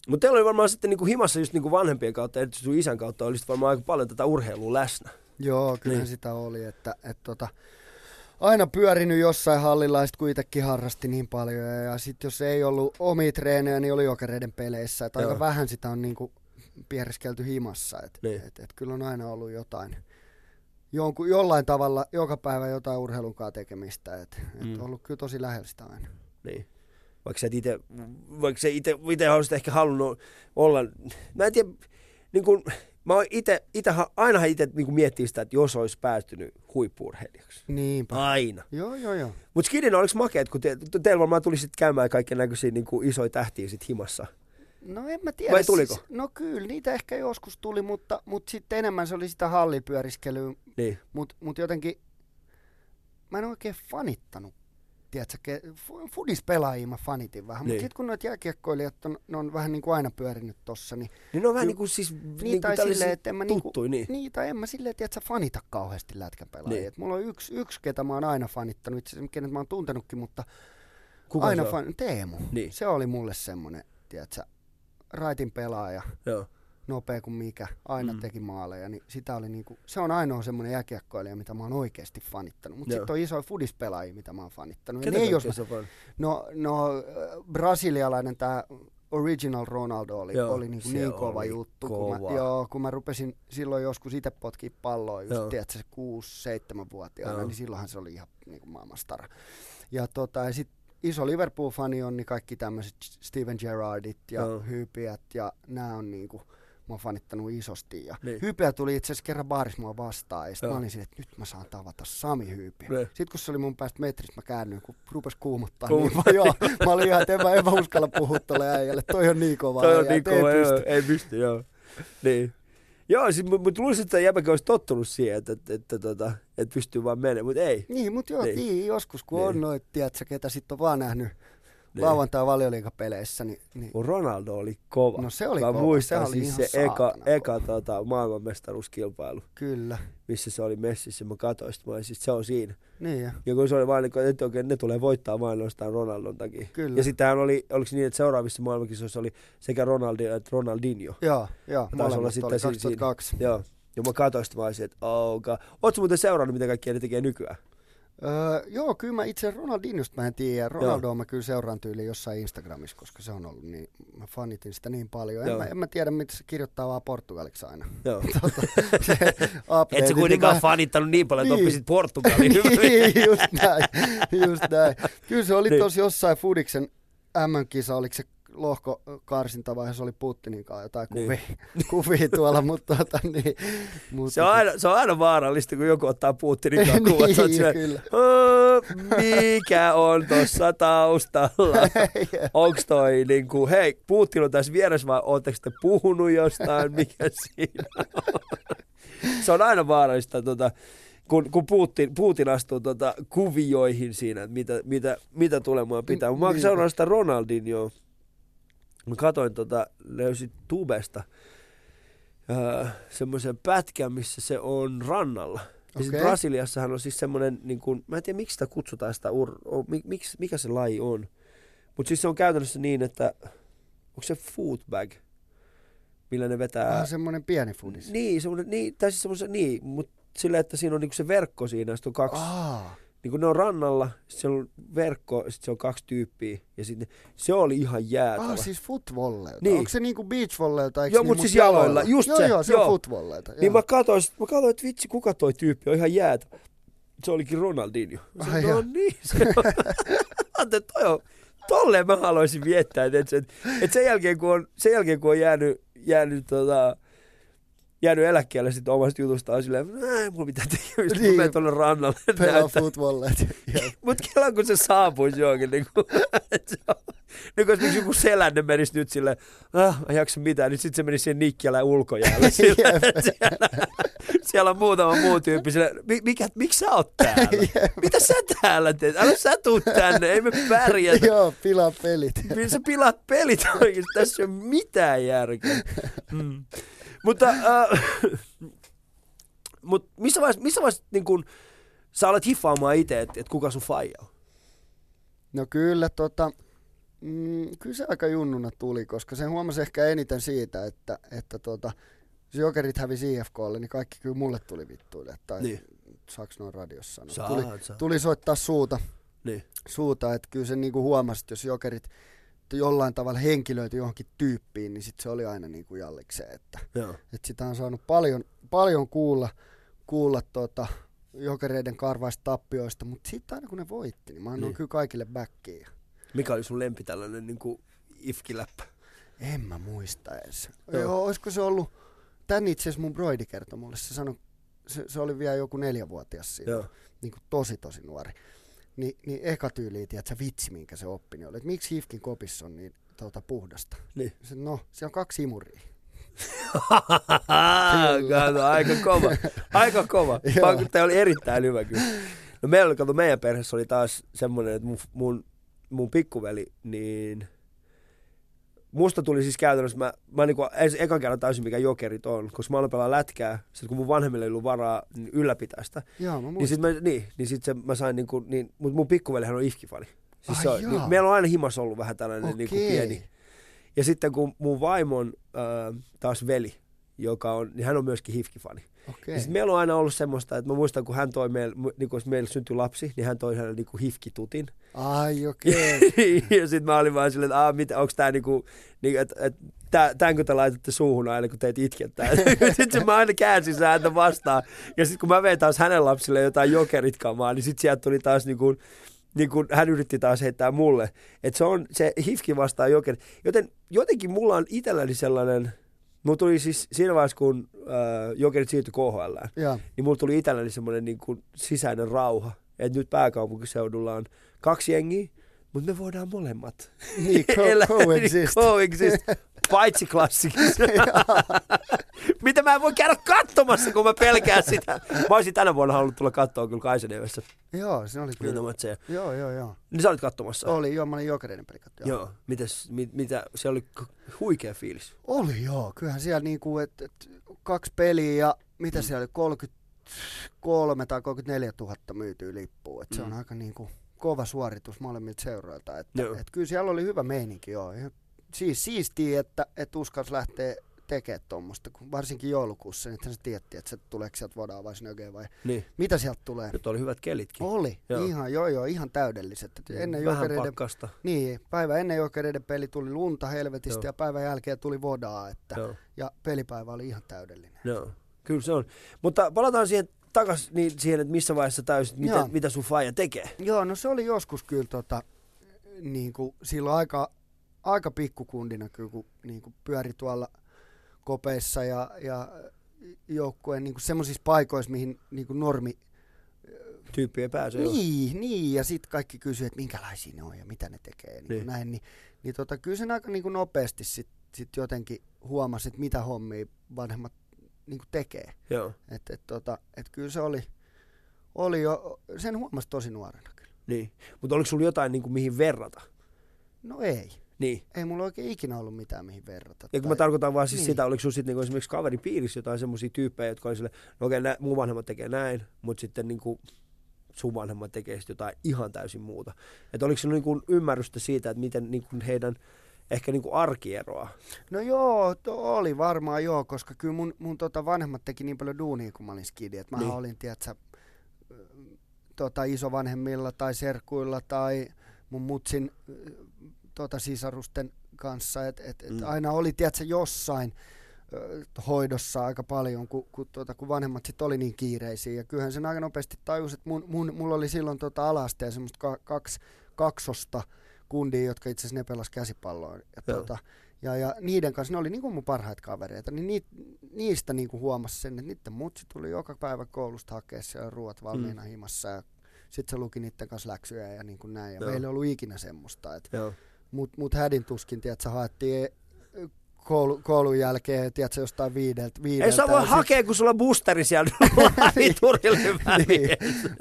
S2: Mutta teillä oli varmaan sitten niinku himassa just niinku vanhempien kautta, erityisesti sun isän kautta, olisi varmaan aika paljon tätä urheilua läsnä.
S3: Joo, kyllä
S2: Niin.
S3: sitä oli, että, että tota, aina pyörinyt jossain hallilla ja sit kun itsekin harrasti niin paljon. Ja, ja sitten jos ei ollut omia treenejä, niin oli jokereiden peleissä. Et aika
S2: Joo.
S3: vähän sitä on niinku piereskelty himassa. Et,
S2: Niin.
S3: et, et kyllä on aina ollut jotain, jonkun, jollain tavalla joka päivä jotain urheilunkaan tekemistä. Et, et
S2: Mm.
S3: ollut kyllä tosi lähellä sitä aina.
S2: Niin. Vaikka sä ite, vaikka sä ite, ite olisit ehkä halunnut olla, mä en tiedä, niin kun, mä oon ite, ite, ainahan itse niin miettii sitä, että jos olisi päästynyt huippuurheilijaksi.
S3: Niinpä.
S2: Aina.
S3: Joo, joo, joo.
S2: Mutta Skidin, oliko makeet, kun te, te, teillä varmaan tuli sitten käymään kaiken näköisiä niin isoja tähtiä sit himassa?
S3: No en mä tiedä.
S2: Vai tuliko?
S3: Siis, no kyllä, niitä ehkä joskus tuli, mutta, mutta sitten enemmän se oli sitä hallipyöriskelyä
S2: Niin.
S3: Mutta mut jotenkin mä en oikein fanittanut. Tiedätkö, fudispelaajia mä fanitin vähän,
S2: Niin.
S3: mutta sitten kun noita jääkiekkoilijat on, ne on vähän niin kuin aina pyörinyt tossa, niin,
S2: Niin ne on vähän niin kuin siis
S3: niin, tai
S2: kuin
S3: silleen, että en mä niinku,
S2: tuttui, niin.
S3: niin, tai en mä silleen, tiedätkö, fanita kauheasti lätkänpelaajia.
S2: Niin.
S3: Niin. Mulla on yksi, yksi, ketä mä oon aina fanittanut, itse asiassa kenet mä oon tuntenutkin, mutta
S2: Kuka
S3: aina fan, Teemu.
S2: Niin.
S3: Se oli mulle semmonen, tiedätkö, raitin pelaaja,
S2: Joo.
S3: nopea kuin mikä, aina
S2: Mm.
S3: teki maaleja, niin sitä oli niinku, se on ainoa semmoinen jääkiekkoilija, mitä mä oon oikeasti fanittanut. Mutta sitten on isoja fudispelaajia, mitä mä oon fanittanut.
S2: Ketä
S3: ei, jos mä, no, no, brasilialainen tämä Original Ronaldo oli,
S2: Joo,
S3: oli niinku
S2: se
S3: niin kova
S2: oli
S3: juttu.
S2: kova.
S3: Kun mä, joo, kun mä rupesin silloin joskus itse potkia palloa, just
S2: Joo.
S3: tiedätkö, se 6-7-vuotiaana,
S2: Joo.
S3: niin silloinhan se oli ihan niinku maailmanstara. Ja, tota, ja sit iso Liverpool-fani on, niin kaikki tämmöiset Steven Gerrardit ja
S2: Joo.
S3: Hyypiät ja nämä on niinku, mä oon fanittanut isosti. Ja
S2: Niin.
S3: Hyypiä tuli itse asiassa kerran baarissa mua vastaan ja sit
S2: Joo.
S3: mä olin siinä, että nyt mä saan tavata Sami Hyypiä.
S2: Niin.
S3: Sitten kun se oli mun päästä metristä, mä käännyin, kun rupes kuumottaa. Niin, mä, joo, mä olin ihan, että en mä, en mä uskalla puhua tolle äijälle, toi on niin kova
S2: Toi on
S3: äijä,
S2: niin
S3: ei
S2: kova, joo,
S3: pysty.
S2: ei pysty, joo. Niin. Joo, siis, mutta luulisin, että jäbäkin olisi tottunut siihen, että, että, että, että, että pystyy vaan menemään, mutta ei.
S3: Niin, mutta joo,
S2: Niin.
S3: niin. joskus kun
S2: Niin.
S3: on noit, tiedätkö, ketä sitten on vaan nähnyt lauantai valioliikapeleissä. Niin, niin,
S2: Kun Ronaldo oli kova.
S3: No se oli
S2: Mä
S3: kova,
S2: muistan
S3: se oli
S2: siis
S3: ihan
S2: se eka, eka tota, maailmanmestaruuskilpailu,
S3: kyllä.
S2: missä se oli messissä. Mä katsoin mä olin, siis se on siinä.
S3: Niin ja,
S2: Ja kun se oli vaan, niin että oikein ne tulee voittaa vain ainoastaan Ronaldon takia.
S3: Kyllä.
S2: Ja sittenhän oli, oliko niin, että seuraavissa maailmankisoissa oli sekä Ronaldo että Ronaldinho.
S3: joo, joo,
S2: olla
S3: molemmat
S2: sitten
S3: oli
S2: siinä-
S3: 2002.
S2: Joo. Ja mä katsoin mä olisin, että oh. Ootko muuten seurannut, mitä kaikkea ne tekee nykyään?
S3: Öö, joo, kyllä mä itse Ronaldinhosta mä en tiedä. Ronaldoa mä kyllä seuraan tyyliin jossain Instagramissa, koska se on ollut niin, mä fanitin sitä niin paljon. En,
S2: Joo.
S3: mä, en mä tiedä, mitä se kirjoittaa vaan portugaliksi aina.
S2: Joo.
S3: Tota, se
S2: Et sä kuitenkaan
S3: niin
S2: fanittanut niin paljon, että
S3: Niin.
S2: oppisit Portugalin.
S3: niin, just näin, just näin. Kyllä se oli
S2: Niin.
S3: tossa jossain Fudiksen MM-kisa, oliko se lohkokarsinta vai se oli Putinin kanssa jotain
S2: Niin.
S3: kuvia, kuvia tuolla, mutta tota, niin, mutta
S2: Se on, aina, se on aina vaarallista, kun joku ottaa Putinin kanssa kuvat.
S3: Niin,
S2: silleen,
S3: kyllä.
S2: "Öö, mikä on tuossa taustalla? Onks toi niinku, hei, Putin on tässä vieressä vai ootteko te puhunut jostain, mikä siinä on? Se on aina vaarallista, tota, kun, kun Putin, Putin astuu tota, kuvioihin siinä, että mitä, mitä, mitä tulemaan pitää. Mä oon
S3: Niin.
S2: seurannut sitä Ronaldinhoa. Mä katoin, tota, löysin tubesta öö, semmoisen pätkän, missä se on rannalla. Ja okay. Brasiliassahan on siis semmoinen, niin kuin, mä en tiedä miksi sitä kutsutaan sitä, ur, o, mi, miksi, mikä se laji on. Mutta siis se on käytännössä niin, että onko se footbag, millä ne vetää...
S3: Ah, semmoinen pieni fudis.
S2: Niin, semmoinen, niin, tai siis semmoisen, niin, mutta sillä, että siinä on niinku se verkko siinä, sitten on kaksi,
S3: Aa,
S2: niin kun ne on rannalla, sit siellä on verkko, sitten se on kaksi tyyppiä, ja sitten se oli ihan jäätävä.
S3: ah, siis footvolleilta.
S2: Niin.
S3: Onko se niinku beachvolleilta?
S2: Joo, mut siis jaloilla, just
S3: joo,
S2: se,
S3: Joo, se
S2: joo.
S3: on footvolleilta.
S2: Niin mä katsoin, sit- mä katsoin, että vitsi, kuka toi tyyppi on ihan jäätävä. Se olikin Ronaldinho. Mä
S3: Ai
S2: sanoin, no niin, se on. Toi on, tolleen mä haluaisin viettää, että, että, että sen, jälkeen, kun on, sen jälkeen kun on jäänyt, jäänyt tota, jäänyt eläkkeelle sitten omasta jutustaan silleen, ei mulla mitään tekemistä, niin. Mä menen tuonne rannalle.
S3: Pelaa. Joo.
S2: Mutta kela kun se saapuisi johonkin, niin kuin, niin kuin joku selänne menisi nyt silleen, ah, mä en jaksa mitään, niin sitten se menisi siihen Nikkiälän ulkojäälle. Siellä, siellä on muutama muu tyyppi sille, "Mi- mikä, miksi sä oot täällä? Mitä sä täällä teet? Älä sä tuu tänne, ei me pärjätä.
S3: Joo, pilaa pelit.
S2: Sä pilaat pelit oikeesti? Tässä ei ole mitään järkeä. Mm. Mutta, äh, mut missä vaiheessa, missä vaiheessa niin kun, sä alat hiffaamaan itse, että et kuka sun faija on?
S3: No kyllä, tota, mm, kyllä se aika junnuna tuli, koska sen huomasi ehkä eniten siitä, että, että tota, jos jokerit hävisi IFKlle, niin kaikki kyllä mulle tuli vittuille. Tai
S2: Niin.
S3: saaks noin radiossa sanoa. Tuli, tuli soittaa suuta,
S2: Niin.
S3: suuta että kyllä se niinku huomasi, että jos jokerit jollain tavalla henkilöity johonkin tyyppiin, niin sit se oli aina niin kuin jallikseen. Että,
S2: Joo.
S3: että sitä on saanut paljon, paljon kuulla, kuulla tota, jokereiden karvaista tappioista, mutta sitten aina kun ne voitti, niin mä annoin
S2: Niin.
S3: kyllä kaikille backia.
S2: Mikä oli sun lempi tällainen niin kuin ifkiläppä?
S3: En mä muista edes.
S2: Joo.
S3: Joo, olisiko se ollut, tän itse asiassa mun broidi kertoi mulle, se sanoi, se, se oli vielä joku neljävuotias siinä, niin kuin tosi tosi nuori. Ni, niin eka tyyliin, tiedät vitsi, minkä se oppi, niin oli, että miksi Hifkin kopissa on niin tuota, puhdasta.
S2: Niin.
S3: Se, no, siellä on kaksi imuria.
S2: Kato, aika kova. Aika kova. Tämä oli erittäin hyvä kyllä. No meillä oli, kato, meidän perheessä oli taas semmoinen, että mun, mun, mun pikkuveli, niin musta tuli siis käytännössä, mä, mä niinku ensin ekan kerran täysin mikä jokerit on, koska mä aloin pelaa lätkää, sit kun mun vanhemmille ei ollut varaa niin ylläpitää sitä,
S3: Joo, mä
S2: niin sit, mä, niin, niin sit se, mä sain niinku, niin, mutta mun pikkuvelihän on ifkifani. Siis se niin, meillä on aina himas ollut vähän tällainen niinku
S3: Okei.
S2: pieni. Ja sitten kun mun vaimon äh, taas veli, joka on, niin hän on myöskin hifkifani. Ja sit meillä on aina ollut semmoista, että mä muistan, kun hän toi meille, niin kun meillä syntyi lapsi, niin hän toi hänelle niinku hifkitutin.
S3: Ai okei.
S2: ja sitten mä olin vaan silleen, että aah, mitä, onks tää niinku, niin, että et, tämänkö te laitatte suuhun aina, kun teet itkettää. sitten mä aina käänsin sen häntä vastaan. Ja sitten kun mä vein taas hänen lapsille jotain jokerit kamaa, niin sitten sieltä tuli taas niinku, niin kuin hän yritti taas heittää mulle. Että se on se hifki vastaan jokeri. Joten jotenkin mulla on itselläni sellainen, mulla tuli siis siinä vaiheessa, kun äh, jokerit siirtyi KHL,
S3: Joo.
S2: niin mulla tuli itselläni semmoinen niin kuin sisäinen rauha. Että nyt pääkaupunkiseudulla on kaksi jengiä, mutta me voidaan molemmat.
S3: Niin, co- coexist.
S2: coexist. Paitsi klassikissa. Mitä mä en voi käydä katsomassa, kun mä pelkään sitä. Mä olisin tänä vuonna halunnut tulla katsoa kyllä Kaisenevessä.
S3: Joo, se oli kyllä.
S2: Niitä matseja.
S3: Joo, joo, joo.
S2: Niin sä olit katsomassa?
S3: Oli, joo, mä olin jokereiden pelikot. Joo.
S2: Joo. Mites, mit, mitä, se oli huikea fiilis.
S3: Oli joo, kyllähän siellä niinku, et, et, kaksi peliä ja mitä siellä oli, 33 tai 34 000 myytyä lippua. Et se on
S2: Mm.
S3: aika niinku kova suoritus molemmilta seuroilta. Että, et kyllä siellä oli hyvä meininki joo. Ihan- Siis siistiä, että, että uskalsi lähteä tekemään tuommoista, varsinkin joulukuussa, niin sä tietti, että se tuleeko sieltä vodaa vai snögeä vai
S2: Niin.
S3: mitä sieltä tulee.
S2: Nyt oli hyvät kelitkin.
S3: Oli,
S2: Joo.
S3: ihan, joo joo, ihan täydelliset. Et Ennen
S2: Vähän
S3: jokereiden,
S2: pakkasta.
S3: niin, päivä ennen jokereiden peli tuli lunta helvetistä
S2: Joo.
S3: ja päivän jälkeen tuli vodaa, että,
S2: Joo.
S3: ja pelipäivä oli ihan täydellinen.
S2: Joo. Kyllä se on. Mutta palataan siihen takas niin siihen, että missä vaiheessa täysin, mitä,
S3: Joo.
S2: mitä sun faija tekee.
S3: Joo, no se oli joskus kyllä tota, niin kuin, silloin aika, aika pikkukundina kyllä, kun niin kuin pyöri tuolla kopeissa ja, ja joukkueen niin semmoisissa paikoissa, mihin niin kuin normi...
S2: Tyyppi ei pääse.
S3: Niin, niin, ja sitten kaikki kysyy, että minkälaisia ne on ja mitä ne tekee. Niin,
S2: Niin.
S3: niin. Näin, niin, niin tota, kyllä sen aika niin kuin nopeasti sitten sit jotenkin huomasi, että mitä hommia vanhemmat niin kuin tekee.
S2: Joo.
S3: Että et, tota, et kyllä se oli, oli jo, sen huomasi tosi nuorena kyllä.
S2: Niin. Mutta oliko sulla jotain niin kuin, mihin verrata?
S3: No ei.
S2: Niin.
S3: Ei mulla oikein ikinä ollut mitään mihin verrata.
S2: Ja kun mä tarkoitan vaan siis
S3: Niin.
S2: sitä, oliko sulla sitten niinku esimerkiksi kaverin piirissä jotain semmoisia tyyppejä, jotka oli sille, no okei, nä, mun vanhemmat tekee näin, mutta sitten niinku sun vanhemmat tekee jotain ihan täysin muuta. Että oliko sinulla niinku ymmärrystä siitä, että miten niinku heidän ehkä niinku arkieroa?
S3: No joo, to oli varmaan joo, koska kyllä mun, mun tota vanhemmat teki niin paljon duunia, kun mä olin skidi. Että mä
S2: niin.
S3: olin, tiedätkö, tota, isovanhemmilla tai serkuilla tai mun mutsin ö, tota, sisarusten kanssa. Et, et, et
S2: Mm.
S3: Aina oli, tiedätkö, jossain ö, hoidossa aika paljon, kun, kun, tuota, kun vanhemmat sit oli niin kiireisiä. Ja kyllähän sen aika nopeasti tajus, että mun, mun, mulla oli silloin tota alasteen semmoista ka, kaksi, kaksosta kundia, jotka itse asiassa ne pelas käsipalloa. Ja, tuota, ja, ja niiden kanssa, ne oli niinku mun parhaita kavereita, niin niit, niistä niinku huomasi sen, että niiden mutsi tuli joka päivä koulusta hakea siellä ruoat valmiina mm. himassa ja sitten se luki niiden kanssa läksyjä ja niin kuin näin. Ja
S2: Joo.
S3: meillä ei ollut ikinä semmoista. Et,
S2: Joo.
S3: Mut, mut hädin tuskin, tiedätkö, haettiin koulu, koulun jälkeen, tiedätkö, jostain viideltä. viideltä
S2: Ei sä voi
S3: sit-
S2: hakea, kun sulla on boosteri siellä liturille väliin.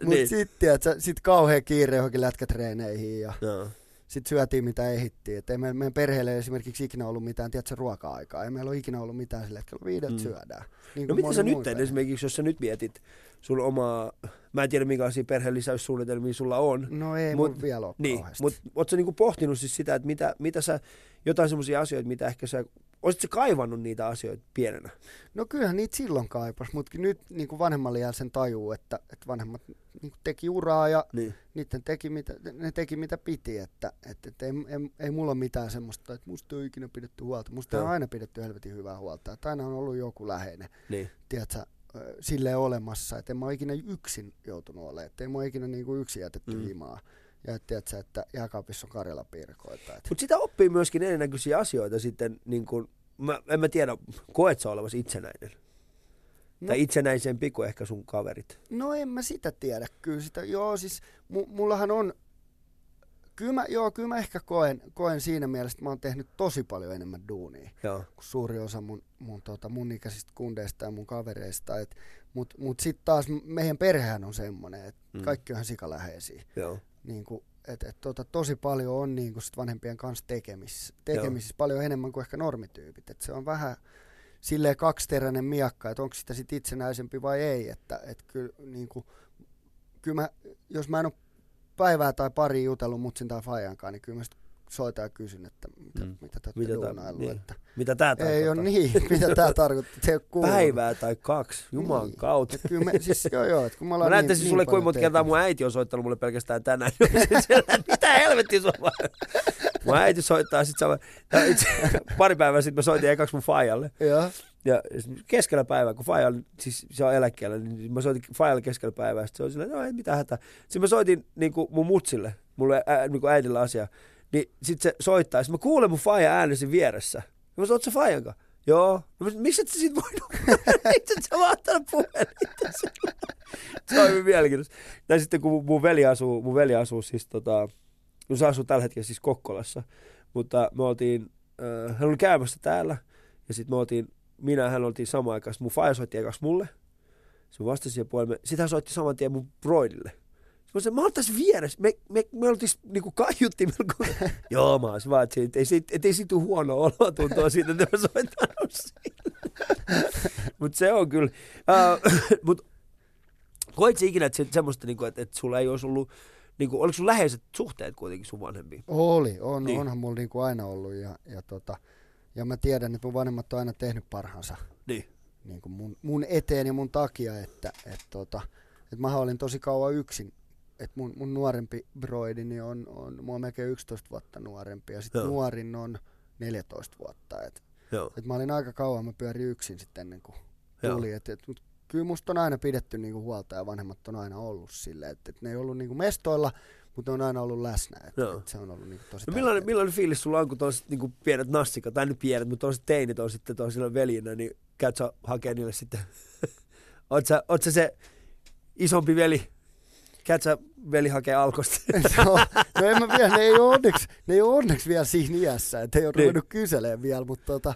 S3: Mut
S2: Niin.
S3: sit, tiedätkö, sit kauhean kiire johonkin lätkätreeneihin ja
S2: Joo.
S3: Sitten syötiin mitä ehittiin. Et ei meidän, meidän perheelle ei esimerkiksi ikinä ollut mitään, tiedätkö, ruoka-aikaa. Ei meillä ole ikinä ollut mitään sillä, että viideltä
S2: Mm.
S3: syödään. Niin
S2: No miten sä nyt teet esimerkiksi, jos sä nyt mietit sun omaa, mä en tiedä minkälaisia perheen lisäyssuunnitelmia sulla on,
S3: No ei
S2: Mut-
S3: vielä ole
S2: Niin, mutta ootko sä niinku pohtinut siis sitä, että mitä, mitä sä, jotain semmoisia asioita, mitä ehkä sä, olisit sä kaivannut niitä asioita pienenä?
S3: No kyllähän niitä silloin kaipas, mutta nyt niin kuin vanhemmalle jää sen tajuu, että, että vanhemmat niin kuin teki uraa ja
S2: Niin.
S3: niiden teki mitä, ne teki mitä piti, että, että, että ei, ei, ei, mulla ole mitään semmoista, että musta ei ole ikinä pidetty huolta. Musta on aina pidetty helvetin hyvää huolta, että aina on ollut joku läheinen,
S2: Niin.
S3: tiedätkö, silleen olemassa, että en mä ole ikinä yksin joutunut olemaan, että ei mä ole ikinä niin kuin yksin jätetty
S2: mm.
S3: himaa. Ja et tiedätkö, että jääkaapissa on Karjala piirkoita. Että.
S2: Mutta sitä oppii myöskin erinäköisiä asioita sitten, niin kun, mä, en mä tiedä, koet sä olevasi itsenäinen? No. Tai itsenäisempi kuin ehkä sun kaverit.
S3: No en mä sitä tiedä. Kyllä sitä, joo siis mu, mullahan on, kyllä mä, joo, kyllä mä ehkä koen, koen siinä mielessä, että mä oon tehnyt tosi paljon enemmän duunia
S2: Joo.
S3: kuin suuri osa mun, mun, tota, mun ikäisistä kundeista ja mun kavereista. Et, mut mut sitten taas m- meidän perhehän on semmoinen, että
S2: Mm.
S3: mm. kaikki on ihan sikaläheisiä.
S2: Joo.
S3: Niin kuin, et, et, tota, tosi paljon on niin kuin sit vanhempien kanssa tekemisissä, tekemisissä paljon enemmän kuin ehkä normityypit. Et se on vähän silleen kaksiteräinen miakka, että onko sitä sit itsenäisempi vai ei. Että et kyllä, niin kuin, kyllä mä, jos mä en ole päivää tai pari jutellut mutsin tai faijankaan, niin kyllä mä sit soitan ja kysyn, että mitä,
S2: Mm.
S3: mitä te olette duunaillut.
S2: niin.
S3: Että
S2: Mitä tää tarkoittaa?
S3: ei ole niin, mitä tämä tarkoittaa. Se.
S2: Päivää tai kaksi, juman
S3: Niin.
S2: kautta.
S3: Et kyllä me, siis, joo, joo, että kun me
S2: Mä
S3: ollaan
S2: näyttäisin
S3: niin,
S2: sulle,
S3: niin
S2: kuinka
S3: paljon
S2: monta kertaa mun äiti on soittanut mulle pelkästään tänään. Siellä, Mitä helvettiä sulla? Mun äiti soittaa sit sama. ja itse, pari päivää sitten mä soitin ekaksi mun faijalle.
S3: Joo.
S2: Ja keskellä päivää, kun Faija siis se on eläkkeellä, niin mä soitin Faijalle keskellä päivää. Sitten se oli silleen, no ei mitään hätää. Sitten mä soitin niin kuin mun mutsille, mulle ää, niin kuin äidillä asia. Niin sitten se soittaa. Sitten mä kuulen mun Faija äänesi vieressä. Ja mä sanoin, oot sä Faijan kanssa? Joo. No, miksi et sä sit voinut? Miksi et sä vaan ottanut puhelinta? Se on hyvin mielenkiintoista. Tai sitten kun mun- mun veli asuu, mun veli asuu siis tota, no se asuu tällä hetkellä siis Kokkolassa. Mutta me oltiin, äh, hän oli käymässä täällä. Ja sitten me oltiin minä ja hän oltiin samaan aikaan. Mun faija soitti ekaksi mulle. Se vastasi siihen puhelimeen. Sitten hän soitti saman tien mun broidille. Mä sanoin, mä oon tässä vieressä. Me, me, me oltiin niinku kaiuttimella. Kun... Joo, mä olisin vaan, että ei, siitä, et ei siitä huono oloa tuntua siitä, että mä soittanut sille. Mutta se on kyllä. Uh, mut koit sä ikinä, että se, semmoista, niinku, että, että sulla ei olisi ollut, niinku, oliko sun läheiset suhteet kuitenkin sun vanhempiin?
S3: Oli, on,
S2: Niin.
S3: onhan mulla niinku aina ollut ja, ja, tota, ja mä tiedän, että mun vanhemmat on aina tehnyt parhaansa
S2: Niin.
S3: niin kuin mun, mun eteen ja mun takia, että et, tota, et mä olin tosi kauan yksin. Et mun, mun nuorempi broidini on, on mua melkein 11 vuotta nuorempi ja sitten nuorin on 14 vuotta. Et,
S2: Joo.
S3: et mä olin aika kauan, mä pyörin yksin sitten ennen kuin tuli. Et, et, mut kyllä musta on aina pidetty niinku huolta ja vanhemmat on aina ollut silleen, että et ne ei ollut niinku mestoilla, mutta ne on aina ollut läsnä. Et,
S2: Joo.
S3: et se on ollut niinku tosi
S2: No millainen, millainen fiilis sulla on, kun tuollaiset niin pienet nassikat, tai nyt pienet, mutta tuollaiset teinit on sitten toisilla veljinä, niin käyt sä hakee niille sitten, oot sä, oot sä se isompi veli, käyt sä veli hakee alkosta?
S3: no, no en mä vielä, ne ei ole onneksi, ne ei ole onneksi vielä siinä iässä, että ei ole
S2: Niin.
S3: ruvennut kyselemään vielä, mutta, tota,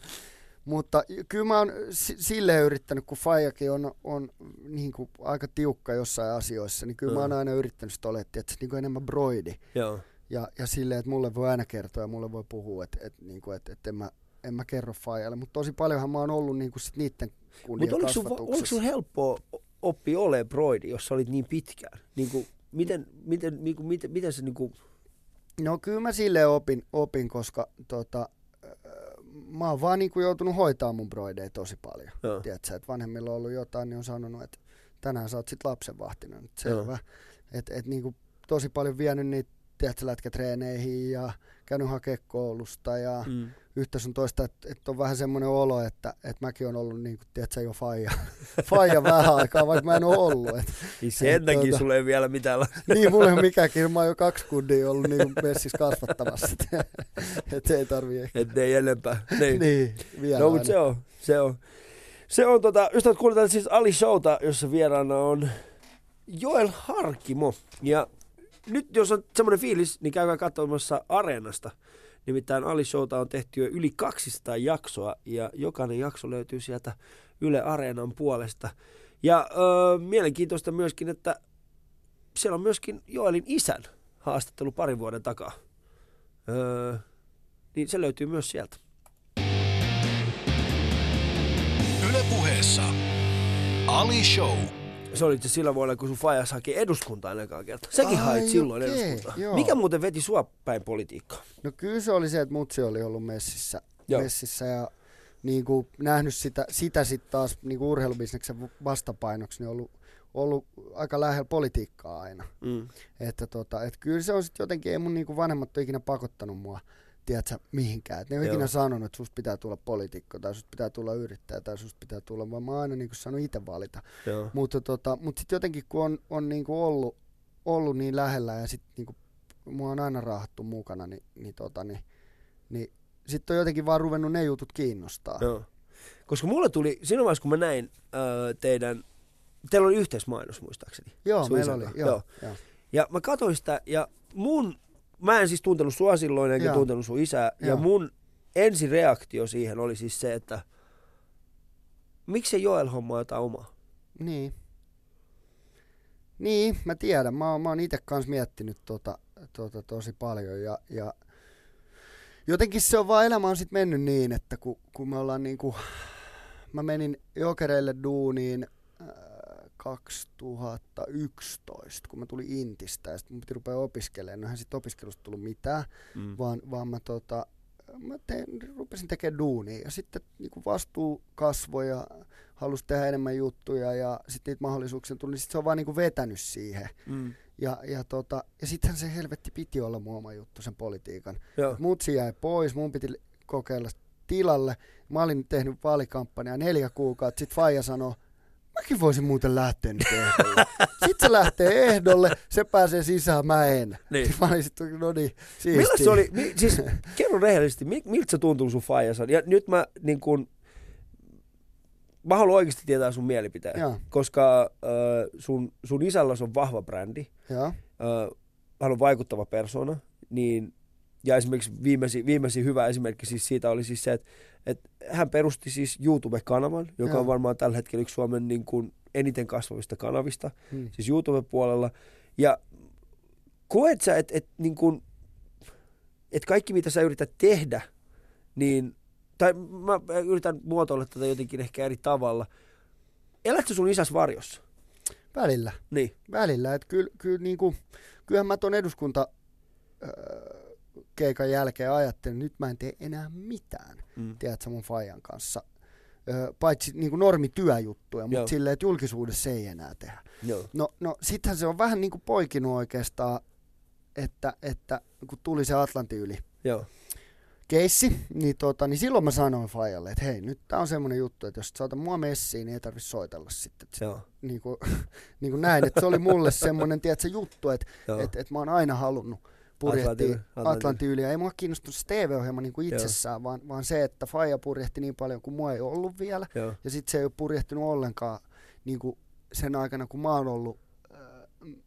S3: mutta kyllä mä oon si- silleen yrittänyt, kun Fajakin on, on niin kuin aika tiukka jossain asioissa, niin kyllä mä oon
S2: Mm.
S3: aina yrittänyt sitä olettia, että se niin kuin enemmän broidi.
S2: Joo.
S3: Ja, ja silleen, että mulle voi aina kertoa ja mulle voi puhua, että, että, niin kuin, että, että en, mä, en mä kerro Fajalle. Mutta tosi paljonhan mä oon ollut niin kuin sit niiden kunnian
S2: Mutta oliko sun, oliko sun helppoa oppia ole broidi, jos sä olit niin pitkään? Niin kuin, miten, miten, niin kuin, miten, miten se niin kuin,
S3: No kyllä mä silleen opin, opin koska tota, äh, mä oon vaan niinku joutunut hoitaa mun broideja tosi paljon.
S2: joo.
S3: Tiedätkö, että vanhemmilla on ollut jotain, niin on sanonut, että tänään sä oot sit lapsenvahtina. Nyt
S2: Joo.
S3: selvä. Että et niinku tosi paljon vienyt niitä tiedätkö, lätkätreeneihin ja käynyt hakea koulusta ja mm. Yhtä sun toista, että et on vähän semmoinen olo, että et mäkin on ollut niinku, tiedätkö, jo faija, faija vähän aikaa, vaikka mä en ole ollut. Et,
S2: Niin sen takia
S3: tuota-
S2: sulla ei vielä mitään
S3: niin, mulla ei ole mikäänkin, mä oon jo kaksi kundia ollut niin messissä kasvattamassa, että ei tarvii ehkä.
S2: että ei enempää. Niin.
S3: Niin, vielä
S2: No, mutta se on, se on. Se on tota, ystävät kuuletaan siis Ali Showta, jossa vieraana on Joel Harkimo. Ja nyt jos on semmoinen fiilis, niin käykää katsomassa Areenasta. Nimittäin Ali Showta on tehty jo yli 200 jaksoa ja jokainen jakso löytyy sieltä Yle Areenan puolesta. Ja öö, mielenkiintoista myöskin, että siellä on myöskin Joelin isän haastattelu parin vuoden takaa. Öö, niin se löytyy myös sieltä.
S1: Yle puheessa Ali Show.
S2: Se oli itse sillä vuonna, kun sun fajas haki eduskuntaan ekaa kertaa. Säkin
S3: Ai,
S2: hait silloin
S3: okei,
S2: eduskuntaan.
S3: joo.
S2: Mikä muuten veti sua päin politiikkaa?
S3: No kyllä se oli se, että mutsi oli ollut messissä,
S2: Joo.
S3: messissä ja niin kuin nähnyt sitä, sitä sitten taas niin kuin urheilubisneksen vastapainoksi, niin ollut, ollut aika lähellä politiikkaa aina.
S2: Mm.
S3: Että tota, et kyllä se on sitten jotenkin, ei mun niinku vanhemmat ole ikinä pakottanut mua, tiedätkö, mihinkään. Et ne
S2: Joo.
S3: ikinä sanonut, että susta pitää tulla poliitikko, tai susta pitää tulla yrittäjä, tai susta pitää tulla, vaan mä oon aina niinku saanut itse valita.
S2: Joo.
S3: Mutta tota, mut sitten jotenkin, kun on, on niinku ollut, ollut niin lähellä, ja sitten niinku, mua on aina raahattu mukana, niin, niin, tota, niin, niin sitten on jotenkin vaan ruvennut ne jutut kiinnostaa.
S2: Joo. Koska mulle tuli, siinä vaiheessa kun mä näin öö, teidän, teillä oli yhteismainos muistaakseni.
S3: Joo, meillä oli. Joo,
S2: Joo.
S3: joo.
S2: Ja mä katsoin sitä ja mun, mä en siis tuntenut sua silloin enkä
S3: Joo.
S2: tuntenut sun isää. Ja
S3: Joo.
S2: mun ensireaktio siihen oli siis se, että miksi se Joel hommaa jotain omaa?
S3: Niin. Niin, mä tiedän. Mä, oon- mä oon itse kanssa miettinyt tota, tota tosi paljon ja, ja jotenkin se on vaan, elämä on sit mennyt niin, että kun, kun me ollaan niinku, mä menin jokereille duuniin äh, 2011, kun mä tulin Intistä ja sitten mun piti rupea opiskelemaan. No eihän sit opiskelusta tullut mitään,
S2: Mm.
S3: vaan, vaan mä, tota, mä tein, rupesin tekemään duunia ja sitten niin vastuu kasvoi ja halusi tehdä enemmän juttuja ja sitten niitä mahdollisuuksia tuli, niin sit se on vaan niin vetänyt siihen.
S2: Mm.
S3: Ja, ja, tota, ja sittenhän se helvetti piti olla mun oma juttu, sen politiikan.
S2: Joo.
S3: Mutsi jäi pois, mun piti kokeilla tilalle. Mä olin tehnyt vaalikampanjaa neljä kuukautta, sit Faija sanoi, mäkin voisin muuten lähteä nyt ehdolle. Sitten se lähtee ehdolle, se pääsee sisään, mä en.
S2: Niin.
S3: Mä olin sitten, no niin.
S2: Millä se oli, mi, siis kerro rehellisesti, mi, miltä se tuntuu sun faijassa? Ja nyt mä niin kun, mä haluan oikeasti tietää sun mielipiteen.
S3: Joo,
S2: Koska äh, sun, sun isällä on vahva brändi,
S3: joo.
S2: äh, hän on vaikuttava persona, niin ja esimerkiksi viimeisin, viimeisin hyvä esimerkki siis siitä oli siis se, että, että hän perusti siis YouTube-kanavan, joka
S3: Joo.
S2: on varmaan tällä hetkellä yksi Suomen niin kuin eniten kasvavista kanavista,
S3: Hmm.
S2: siis YouTube-puolella. Ja koet sä, että, että, niin kuin, että kaikki mitä sä yrität tehdä, niin, tai mä yritän muotoilla tätä jotenkin ehkä eri tavalla. Elätkö sun isäs varjossa?
S3: Välillä.
S2: Niin.
S3: Välillä. Että kyllä, kyllä niinku, kyllähän mä ton eduskunta öö, keikan jälkeen ajattelin, että nyt mä en tee enää mitään,
S2: Mm.
S3: tiedätkö, mun Fajan kanssa. Paitsi niinku normityöjuttuja, mutta
S2: Joo.
S3: silleen, että julkisuudessa se ei enää tehdä.
S2: Joo.
S3: No, no sittenhän se on vähän niin kuin poikinut oikeastaan, että, että kun tuli se Atlantin yli
S2: Joo.
S3: keissi, niin, tota, niin silloin mä sanoin Fajalle, että hei, nyt tää on semmoinen juttu, että jos et saata mua messiin, niin ei tarvitse soitella sitten.
S2: Joo.
S3: niin, kuin, niin kuin näin, että se oli mulle semmoinen, tiedätkö, juttu, että
S2: Joo.
S3: et, et mä oon aina halunnut purjehtia
S2: Atlantin-
S3: yli. Ja ei mua kiinnostunut se TV-ohjelma niin kuin
S2: Joo.
S3: itsessään, vaan, vaan se, että Faija purjehti niin paljon kuin mua ei ollut vielä.
S2: Joo.
S3: Ja sitten se ei ole purjehtinut ollenkaan niin kuin sen aikana, kun mä oon ollut äh,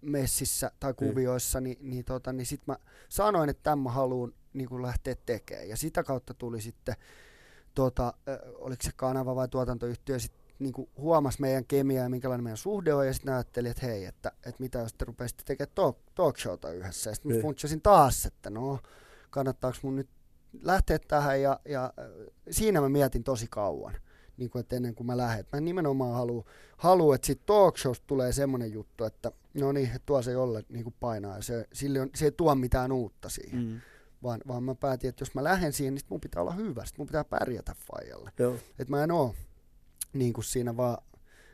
S3: messissä tai kuvioissa, niin, niin, tota, niin sitten mä sanoin, että tämän mä haluan niin kuin lähteä tekemään. Ja sitä kautta tuli sitten, tota, äh, oliko se kanava vai tuotantoyhtiö, sit niin kuin huomasi meidän kemiaa ja minkälainen meidän suhde on, ja sitten ajatteli, että hei, että, että mitä jos te rupeaisitte tekemään talk, talk showta yhdessä. Ja sitten
S2: Niin.
S3: funtsasin taas, että no, kannattaako mun nyt lähteä tähän, ja, ja äh, siinä mä mietin tosi kauan niin kuin, että ennen kuin mä lähden. Mä nimenomaan haluan, halu, että siitä talk showsta tulee semmoinen juttu, että no niin, tuo se jolle niin kuin painaa ja se, sille on, se ei tuo mitään uutta siihen. Mm. Vaan, vaan mä päätin, että jos mä lähden siihen, niin mun pitää olla hyvä, sit mun pitää pärjätä faijalle. Että mä en oo niin kuin siinä vaan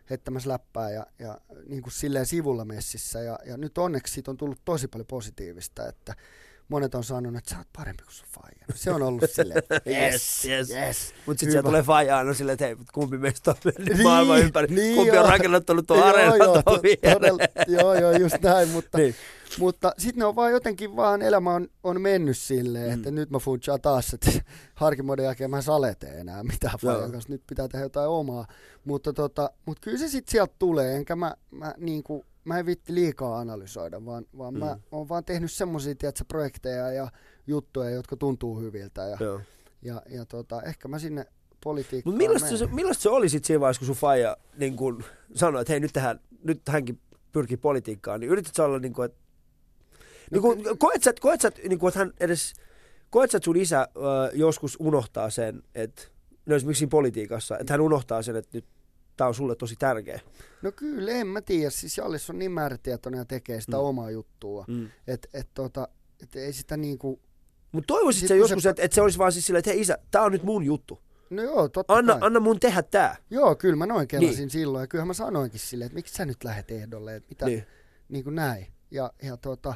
S3: heittämässä läppää ja, ja niin kuin silleen sivulla messissä. Ja, ja nyt onneksi siitä on tullut tosi paljon positiivista, että monet on sanonut, että sä oot parempi kuin sun faija. Se on ollut silleen, yes,
S2: Yes, yes. Mutta sitten siellä tulee faija aina silleen, että hei, kumpi meistä on mennyt
S3: Niin,
S2: maailman ympäri,
S3: niin
S2: kumpi on
S3: joo.
S2: rakennuttanut tuon areenan
S3: joo,
S2: tuon
S3: todella, joo, joo, just näin, mutta,
S2: Niin.
S3: mutta sitten ne on vaan jotenkin vaan, elämä on, on mennyt silleen,
S2: Mm.
S3: että nyt mä funtsaa taas, että harkimoiden jälkeen mä salete enää mitään
S2: Joo.
S3: Fajan kanssa, nyt pitää tehdä jotain omaa, mutta, tota, mutta kyllä se sitten sieltä tulee, enkä mä, mä, niin kuin, mä en vitti liikaa analysoida, vaan, vaan mm. mä oon vaan tehnyt semmoisia projekteja ja juttuja, jotka tuntuu hyviltä ja,
S2: Joo.
S3: ja, ja tota, ehkä mä sinne politiikkaan
S2: Mutta millaista se, millaista se oli sitten siinä vaiheessa, kun sun faija niin kun sanoi, että hei, nyt, tähän, nyt hänkin pyrkii politiikkaan, niin yritit sä olla niin kuin, että niin kuin, koet sä, koet sä, niin kuin, että hän edes, koet sä, että sun isä ö, joskus unohtaa sen, että no esimerkiksi siinä politiikassa, että hän unohtaa sen, että nyt tämä on sulle tosi tärkeä.
S3: No kyllä, en mä tiedä. Siis Jallis on niin määrätietoinen ja tekee sitä
S2: Mm.
S3: omaa juttua.
S2: Mm.
S3: Että et, tota, et ei sitä niinku...
S2: Mutta toivoisit
S3: Sit
S2: sä joskus,
S3: se-
S2: että, että se olisi vaan siis silleen, että hei isä, tämä on nyt mun juttu.
S3: No joo, totta
S2: Anna,
S3: kai.
S2: anna mun tehdä tämä.
S3: Joo, kyllä mä noin kelasin
S2: Niin.
S3: silloin. Ja kyllähän mä sanoinkin silleen, että miksi sä nyt lähdet ehdolle. Että mitä. Niin.
S2: niin
S3: kuin näin. Ja, ja tota...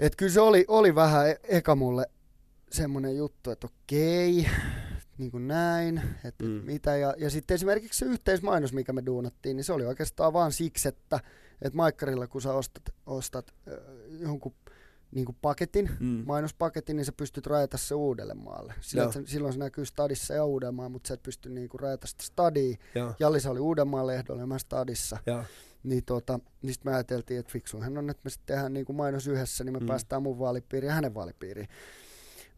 S3: Että kyllä se oli, oli vähän e- eka mulle semmoinen juttu, että okei, niin kuin näin, että
S2: Mm.
S3: mitä. Ja, ja sitten esimerkiksi se yhteismainos, mikä me duunattiin, niin se oli oikeastaan vaan siksi, että, että Maikkarilla kun sä ostat, ostat äh, jonkun niin kuin paketin,
S2: Mm.
S3: mainospaketin, niin sä pystyt rajata se Uudellemaalle. Sillä, se, silloin se näkyy stadissa ja Uudenmaan, mutta sä et pysty niin kuin rajata sitä stadia.
S2: Joo.
S3: Jallisa oli Uudenmaan lehdolla ja mä stadissa.
S2: Joo.
S3: Niin tota, niin sit me ajateltiin, että fiksuinhan on, että me sitten tehdään niin kuin mainos yhdessä, niin me
S2: mm.
S3: päästään mun vaalipiiriin ja hänen vaalipiiriin.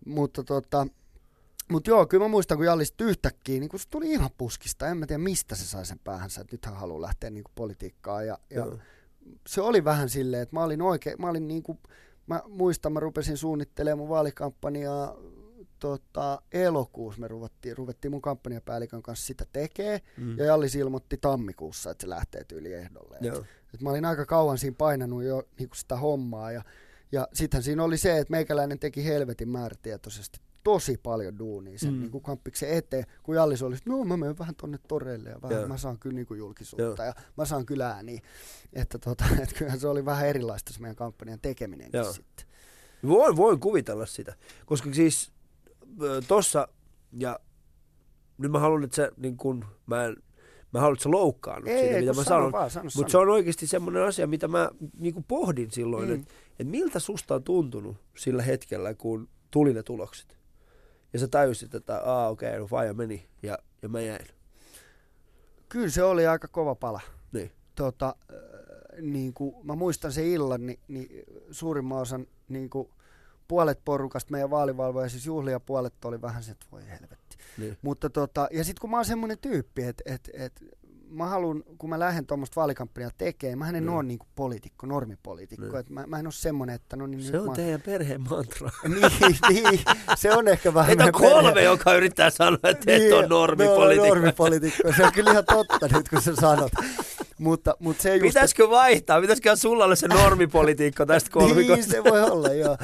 S3: Mutta tota, mut joo, kyllä mä muistan, kun Jallis yhtäkkiä, niin kun se tuli ihan puskista, en mä tiedä mistä se sai sen päähänsä, että nyt hän haluaa lähteä niin politiikkaan. Ja, ja
S2: Joo.
S3: se oli vähän silleen, että mä olin oikein, mä olin niin kuin, mä muistan, mä rupesin suunnittelemaan mun vaalikampanjaa tota, elokuussa me ruvettiin, ruvettiin mun kampanjapäällikön kanssa sitä tekee,
S2: Mm.
S3: ja Jallis ilmoitti tammikuussa, että se lähtee tyyli ehdolle.
S2: Joo.
S3: Et mä olin aika kauan siinä painanut jo niin sitä hommaa, ja, ja sittenhän siinä oli se, että meikäläinen teki helvetin määrätietoisesti tosi paljon duunia sen
S2: Mm.
S3: niin kuin kamppiksen eteen, kun Jallis oli, että no mä menen vähän tonne toreille ja vähän,
S2: Joo.
S3: mä saan kyllä niin kuin julkisuutta
S2: Joo.
S3: ja mä saan kyllä ääniä. Että tota, et kyllähän se oli vähän erilaista se meidän kampanjan tekeminenkin
S2: Joo.
S3: sitten.
S2: Voin, voin kuvitella sitä, koska siis tossa, ja nyt mä haluan, että se niin kun, mä en, mä haluan, että se loukkaannut
S3: Ei,
S2: siitä,
S3: ei,
S2: mitä mä
S3: sano
S2: sanon. Mutta se on oikeasti semmoinen asia, mitä mä niin pohdin silloin. Mm. että et miltä susta on tuntunut sillä hetkellä, kun tuli ne tulokset. Ja sä tajusit, että aa okei, okay, no faija meni ja, ja mä jäin.
S3: Kyllä se oli aika kova pala.
S2: Niin.
S3: Tota, äh, niin kuin, mä muistan sen illan, niin, niin suurimman osan niin kuin, puolet porukasta meidän vaalivalvoja, siis juhlia puolet oli vähän se, että voi helvetti.
S2: Niin.
S3: Mutta tota, ja sitten kun mä oon semmoinen tyyppi, että et, et, mä haluan, kun mä lähden tuommoista vaalikampanjaa tekemään, mä en
S2: Niin.
S3: ole niinku poliitikko, normipoliitikko.
S2: Niin.
S3: Et mä, mä en ole semmoinen, että no niin
S2: Se
S3: nyt
S2: on
S3: mä...
S2: teidän perheen mantra.
S3: niin, niin, se on ehkä vähän...
S2: Meitä on
S3: meidän perhe-
S2: kolme, joka yrittää sanoa, että et
S3: Niin,
S2: on
S3: me
S2: normipolitiikka.
S3: ollaan normipolitiikko. Se on kyllä ihan totta nyt, kun sä sanot. Mutta, mutta se just,
S2: Pitäisikö vaihtaa? Pitäisikö sulla olla se normipolitiikka tästä kolmikosta?
S3: Niin, se voi olla, joo.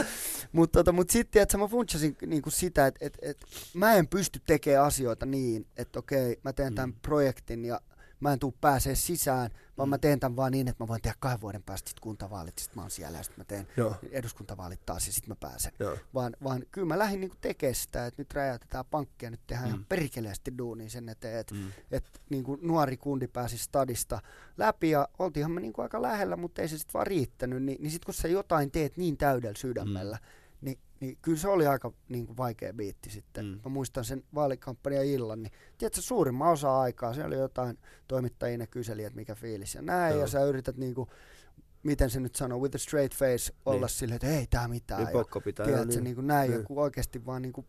S3: Mutta tota, mut sitten, että mä funtsasin niinku sitä, että et, et, mä en pysty tekemään asioita niin, että okei, mä teen tämän
S2: Mm.
S3: projektin ja mä en tuu pääsee sisään, vaan
S2: Mm.
S3: mä teen tämän vaan niin, että mä voin tehdä kahden vuoden päästä sit kuntavaalit, sit mä oon siellä ja sit mä teen
S2: Joo,
S3: eduskuntavaalit taas ja sit mä pääsen.
S2: joo.
S3: Vaan, vaan kyllä mä lähdin niinku tekemään sitä, että nyt räjäytetään pankkia, nyt tehdään
S2: Mm.
S3: ihan perkeleesti duunia sen eteen, että
S2: Mm.
S3: että niin kuin nuori kundi pääsi stadista läpi ja oltiinhan me niin kuin aika lähellä, mutta ei se sitten vaan riittänyt, niin, niin sitten kun sä jotain teet niin täydellä sydämellä, mm. Niin, niin kyllä se oli aika niin kuin vaikea biitti sitten.
S2: Mm.
S3: Mä muistan sen vaalikampanjan illan, niin tiedätkö, suurimman osa aikaa siellä oli jotain toimittajia ne kyseli, että mikä fiilis ja näin,
S2: Joo.
S3: ja sä yrität niin kuin, miten se nyt sanoo, with a straight face, olla
S2: Niin.
S3: silleen, että ei tää mitään.
S2: Niin
S3: ja,
S2: pokko pitää.
S3: tiedätkö, niin.
S2: niin.
S3: kuin näin,
S2: Niin.
S3: ja kun oikeasti vaan niin kuin,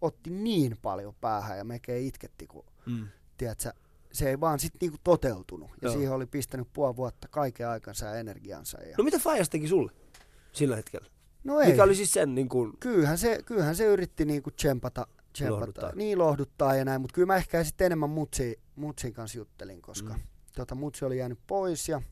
S3: otti niin paljon päähän ja mekein itketti, kun
S2: Mm.
S3: tiedätkö, se ei vaan sitten niinku toteutunut. Ja
S2: Joo.
S3: siihen oli pistänyt puoli vuotta kaiken aikansa ja energiansa. Ja...
S2: No mitä Fajas teki sulle sillä hetkellä?
S3: No ei,
S2: Mikä oli siis sen niin kuin,
S3: kyllähän, se, kyllähän se yritti niinku tsempata, tsempata.
S2: Lohduttaa.
S3: niin lohduttaa ja näin, mutta kyllä mä ehkä sitten enemmän mutsi, mutsin kanssa juttelin, koska
S2: Mm.
S3: tota, mutsi oli jäänyt pois ja,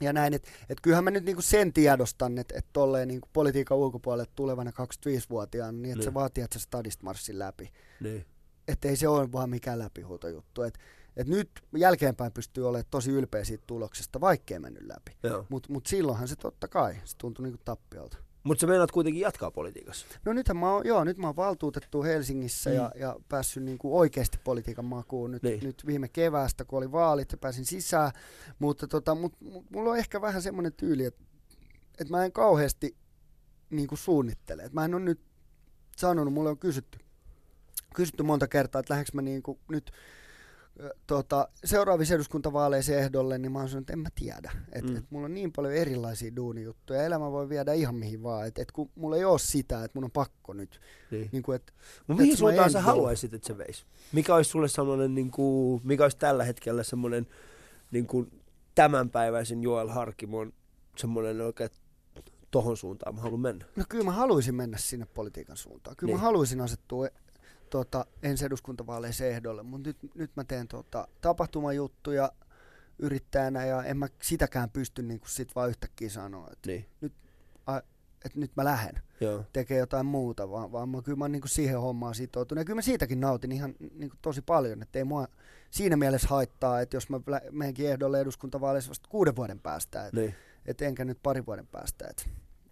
S3: ja näin, että et kyllähän mä nyt niinku sen tiedostan, että et tolleen niinku politiikan ulkopuolelle tulevana 25-vuotiaana, niin että
S2: Niin.
S3: se vaatii, että sä stadist marssin läpi.
S2: niin.
S3: että ei se ole vaan mikään läpihuutojuttu. Et, et nyt jälkeenpäin pystyy olemaan tosi ylpeä siitä tuloksesta, vaikkei mennyt läpi. Mutta mut silloinhan se totta kai, se tuntui niinku tappiolta.
S2: Mutta sä meinaat kuitenkin jatkaa politiikassa.
S3: No nythän mä oon, joo, nyt mä oon valtuutettu Helsingissä
S2: Mm.
S3: ja, ja päässyt niinku oikeasti politiikan makuun nyt,
S2: Niin.
S3: nyt viime keväästä, kun oli vaalit ja pääsin sisään. Mutta tota, mut, mut, mulla on ehkä vähän semmoinen tyyli, että et mä en kauheasti niinku suunnittele. Et mä en ole nyt sanonut, mulle on kysytty, kysytty monta kertaa, että lähdekö mä niinku nyt tota, seuraavissa eduskuntavaaleissa ehdolle, niin mä oon sanonut, että en mä tiedä. Et,
S2: Mm.
S3: et mulla on niin paljon erilaisia duunijuttuja, elämä voi viedä ihan mihin vaan. Et, et kun mulla ei ole sitä, että mun on pakko nyt.
S2: Niin.
S3: Niin kuin, et,
S2: Mut mihin suuntaan sä haluaisit, että se veisi? Mikä olisi sulle semmoinen, niin kuin, mikä olisi tällä hetkellä semmoinen niin kuin tämänpäiväisen Joel Harkimon semmoinen oikein tohon suuntaan mä haluan mennä.
S3: no kyllä mä haluaisin mennä sinne politiikan suuntaan. Kyllä
S2: Niin.
S3: mä haluaisin asettua tota, ensi eduskuntavaaleissa ehdolle, mutta nyt, nyt mä teen tota, tapahtumajuttuja yrittäjänä ja en mä sitäkään pysty niin kuin sit vaan yhtäkkiä sanoa, että,
S2: Niin.
S3: että nyt mä lähden.
S2: Joo.
S3: tekee jotain muuta, vaan, vaan mä, kyllä mä oon niin siihen hommaan sitoutunut. Ja kyllä mä siitäkin nautin ihan niin tosi paljon, että ei mua siinä mielessä haittaa, että jos mä menenkin ehdolle eduskuntavaaleissa vasta kuuden vuoden päästä, että
S2: Niin.
S3: et enkä nyt pari vuoden päästä. Että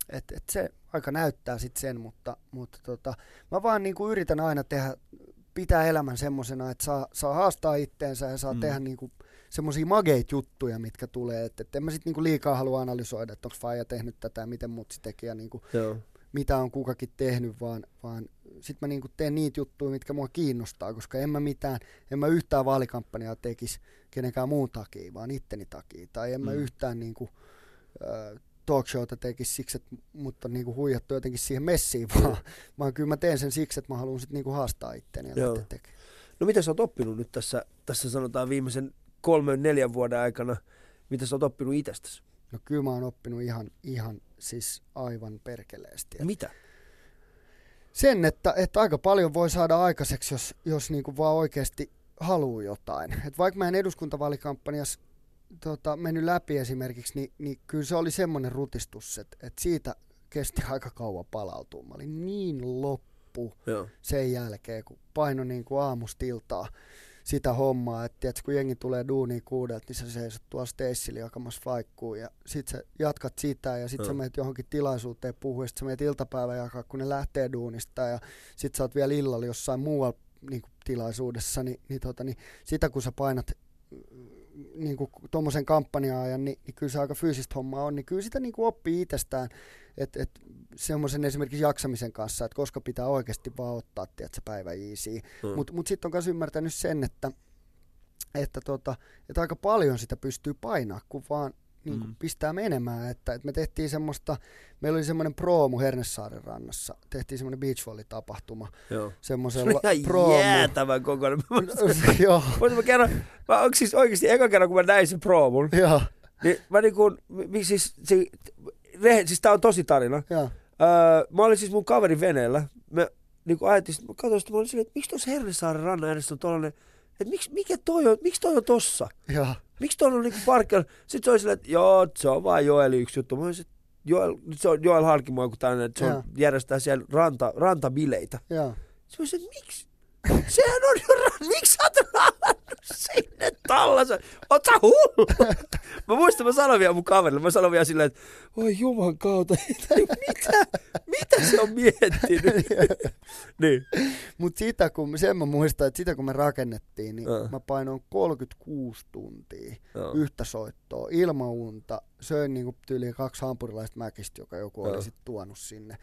S3: et, et se aika näyttää sitten sen, mutta, mutta tota, mä vaan niin kuin yritän aina tehdä, pitää elämän semmosena, että saa, saa haastaa itteensä ja saa
S2: Mm.
S3: tehdä niin kuin semmoisia mageita juttuja, mitkä tulee. Että et en mä sitten niinku liikaa halua analysoida, että onko Faija tehnyt tätä ja miten mutsi teki ja niinku
S2: Joo.
S3: mitä on kukakin tehnyt, vaan, vaan sitten mä niinku teen niitä juttuja, mitkä mua kiinnostaa, koska en mä mitään, en mä yhtään vaalikampanjaa tekisi kenenkään muun takia, vaan itteni takia. Tai en mä
S2: Mm.
S3: yhtään niinku, äh, talkshowta tekisi siksi, että mut on niinku huijattu jotenkin siihen messiin, vaan, vaan kyllä mä teen sen siksi, että mä haluan sit niinku haastaa itteni ja.
S2: No mitä sä oot oppinut nyt tässä, tässä sanotaan viimeisen kolmen, neljän vuoden aikana? Mitä sä oot oppinut itsestäsi?
S3: No kyllä mä oon oppinut ihan, ihan siis aivan perkeleesti. Et
S2: Mitä?
S3: sen, että, että aika paljon voi saada aikaiseksi, jos, jos niinku vaan oikeasti haluaa jotain. Et vaikka mä en eduskuntavaalikampanjassa tota, mennyt läpi esimerkiksi, niin, niin kyllä se oli semmoinen rutistus, että, että siitä kesti aika kauan palautua. Mä olin niin loppu
S2: Joo.
S3: sen jälkeen, kun paino niin kuin aamusta iltaa sitä hommaa, että tiedätkö, kun jengi tulee duuniin kuudelta, niin sä seisot tuolla Stacella jakamassa faikkuun ja sit sä jatkat sitä ja sit
S2: Joo.
S3: sä menet johonkin tilaisuuteen puhua ja sit sä menet iltapäivä jakaa, kun ne lähtee duunista ja sit sä oot vielä illalla jossain muualla niin kuin tilaisuudessa, niin, niin, tota, niin sitä kun sä painat niin kuin tuommoisen kampanjaajan, niin, niin kyllä se aika fyysistä hommaa on, niin kyllä sitä niin kuin oppii itsestään, että et, semmoisen esimerkiksi jaksamisen kanssa, että koska pitää oikeasti vaan ottaa, tiedätkö, päivä easy.
S2: Mm.
S3: Mutta mut sitten on myös ymmärtänyt sen, että, että, tota, että aika paljon sitä pystyy painaa, kun vaan niin kuin
S2: Mm.
S3: pistää menemään. Että, että me tehtiin semmoista, meillä oli semmoinen proomu Hernesaaren rannassa. Tehtiin semmoinen beachvolley-tapahtuma.
S2: Joo. Se
S3: Semmoisella
S2: oli ihan
S3: proomu.
S2: jäätävän kokoinen.
S3: Joo,
S2: Mutta mä kerron, mä, onko siis oikeasti eka kerran, kun mä näin sen proomun,
S3: joo,
S2: niin mä niinku, mi, siis, rehe, siis tää on tosi tarina.
S3: joo.
S2: Öö, mä olin siis mun kaverin veneellä. Me niinku ajettiin, sit mä katsoin sitä, mä olin silleen, että miksi tuossa Hernesaaren rannan edessä on tollanen, että miksi, mikä toi on, miksi toi on tossa?
S3: joo.
S2: Miksi toi on niinku parkkeilla? Sitten se oli silleen, että joo, se on vaan Joeli yksi juttu. Mä että Joel, nyt se on Joel Harkimo joku tämmöinen, että se on, järjestää siellä ranta, rantabileitä.
S3: joo.
S2: Mä olisin, että miksi? Sehän on jo ran... Miksi sä oot sinne tallassa? Oot sä hullu? Mä muistan, mä sanoin vielä mun kaverille, mä sanoin vielä silleen, että oi juman kautta, mitä? Mitä se on miettinyt? niin.
S3: Mutta sitä kun, sen mä muistan, että sitä kun me rakennettiin, niin
S2: Joo.
S3: mä painoin 36 tuntia
S2: Joo.
S3: yhtä soittoa ilman unta. Söin niinku tyyliin kaksi hampurilaista mäkistä, joka joku
S2: Joo.
S3: oli sit tuonut sinne.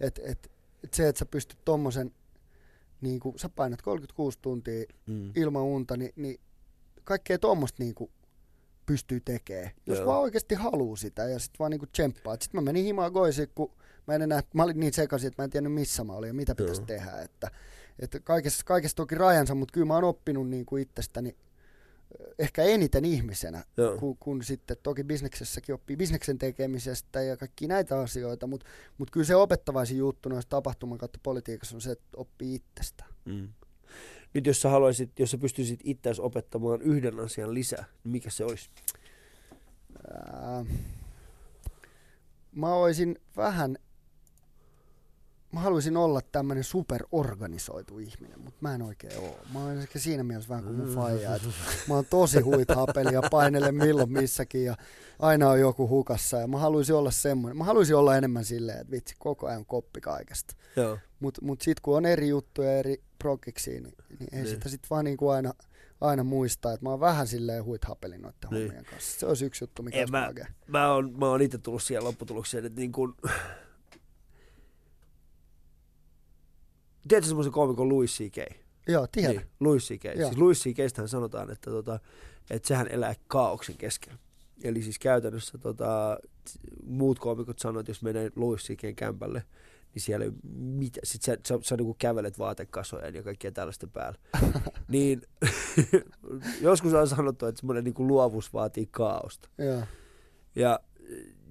S3: Et, et, et se, että sä pystyt tommosen, niinku, sä painat 36 tuntia
S2: Mm.
S3: ilman unta, niin, niin kaikkea tuommoista niinku pystyy tekemään. Jos
S2: Joo.
S3: vaan oikeasti haluaa sitä ja sitten vaan niinku tsemppaa. Sitten mä menin himaan goisiin, kun mä en enää, mä olin niin sekaisin, että mä en tiennyt missä mä olin ja mitä pitäisi
S2: Joo.
S3: tehdä. Että, että kaikessa, kaikessa toki rajansa, mutta kyllä mä oon oppinut niinku itsestäni ehkä eniten ihmisenä,
S2: Joo.
S3: kun, kun sitten toki bisneksessäkin oppii bisneksen tekemisestä ja kaikki näitä asioita, mutta mut kyllä se opettavaisin juttu noissa tapahtuman kautta politiikassa on se, että oppii itsestään.
S2: Mm. Nyt jos sä haluaisit, jos sä pystyisit itseäsi opettamaan yhden asian lisää, niin mikä se olisi?
S3: Ää, mä olisin vähän, mä haluaisin olla tämmönen superorganisoitu ihminen, mutta mä en oikein oo. Mä oon ehkä siinä mielessä vähän kuin mun faija, että mä oon tosi huithapeli ja painelen milloin missäkin ja aina on joku hukassa ja mä haluaisin olla semmoinen. Mä haluaisin olla enemmän silleen, että vitsi, koko ajan koppi kaikesta. Mutta mut sit kun on eri juttuja eri prokiksi, niin, niin ei
S2: Niin.
S3: sitä sit vaan niinku aina, aina muistaa, että mä oon vähän silleen huithapeli noiden
S2: Niin.
S3: hommien kanssa. Se olisi yksi juttu, mikä
S2: En
S3: olisi
S2: mä-. Mä oon, mä oon itse tullut siihen lopputulokseen, että niin kun... Tiedätkö semmoisen koomikon Louis C.K.?
S3: Joo, tiedän.
S2: Niin, Louis C.K.
S3: Joo.
S2: Siis Louis C.K.stähän sanotaan, että, tota, että sehän elää kaauksen keskellä. Eli siis käytännössä tota, muut koomikot sanoo, että jos menee Louis C.K. kämpälle, niin siellä ei mitä. Sitten sä, sä, sä niin kävelet vaatekasojen ja kaikkea tällaisten päällä. niin joskus on sanottu, että semmoinen niin luovuus vaatii kaaosta.
S3: Joo.
S2: Ja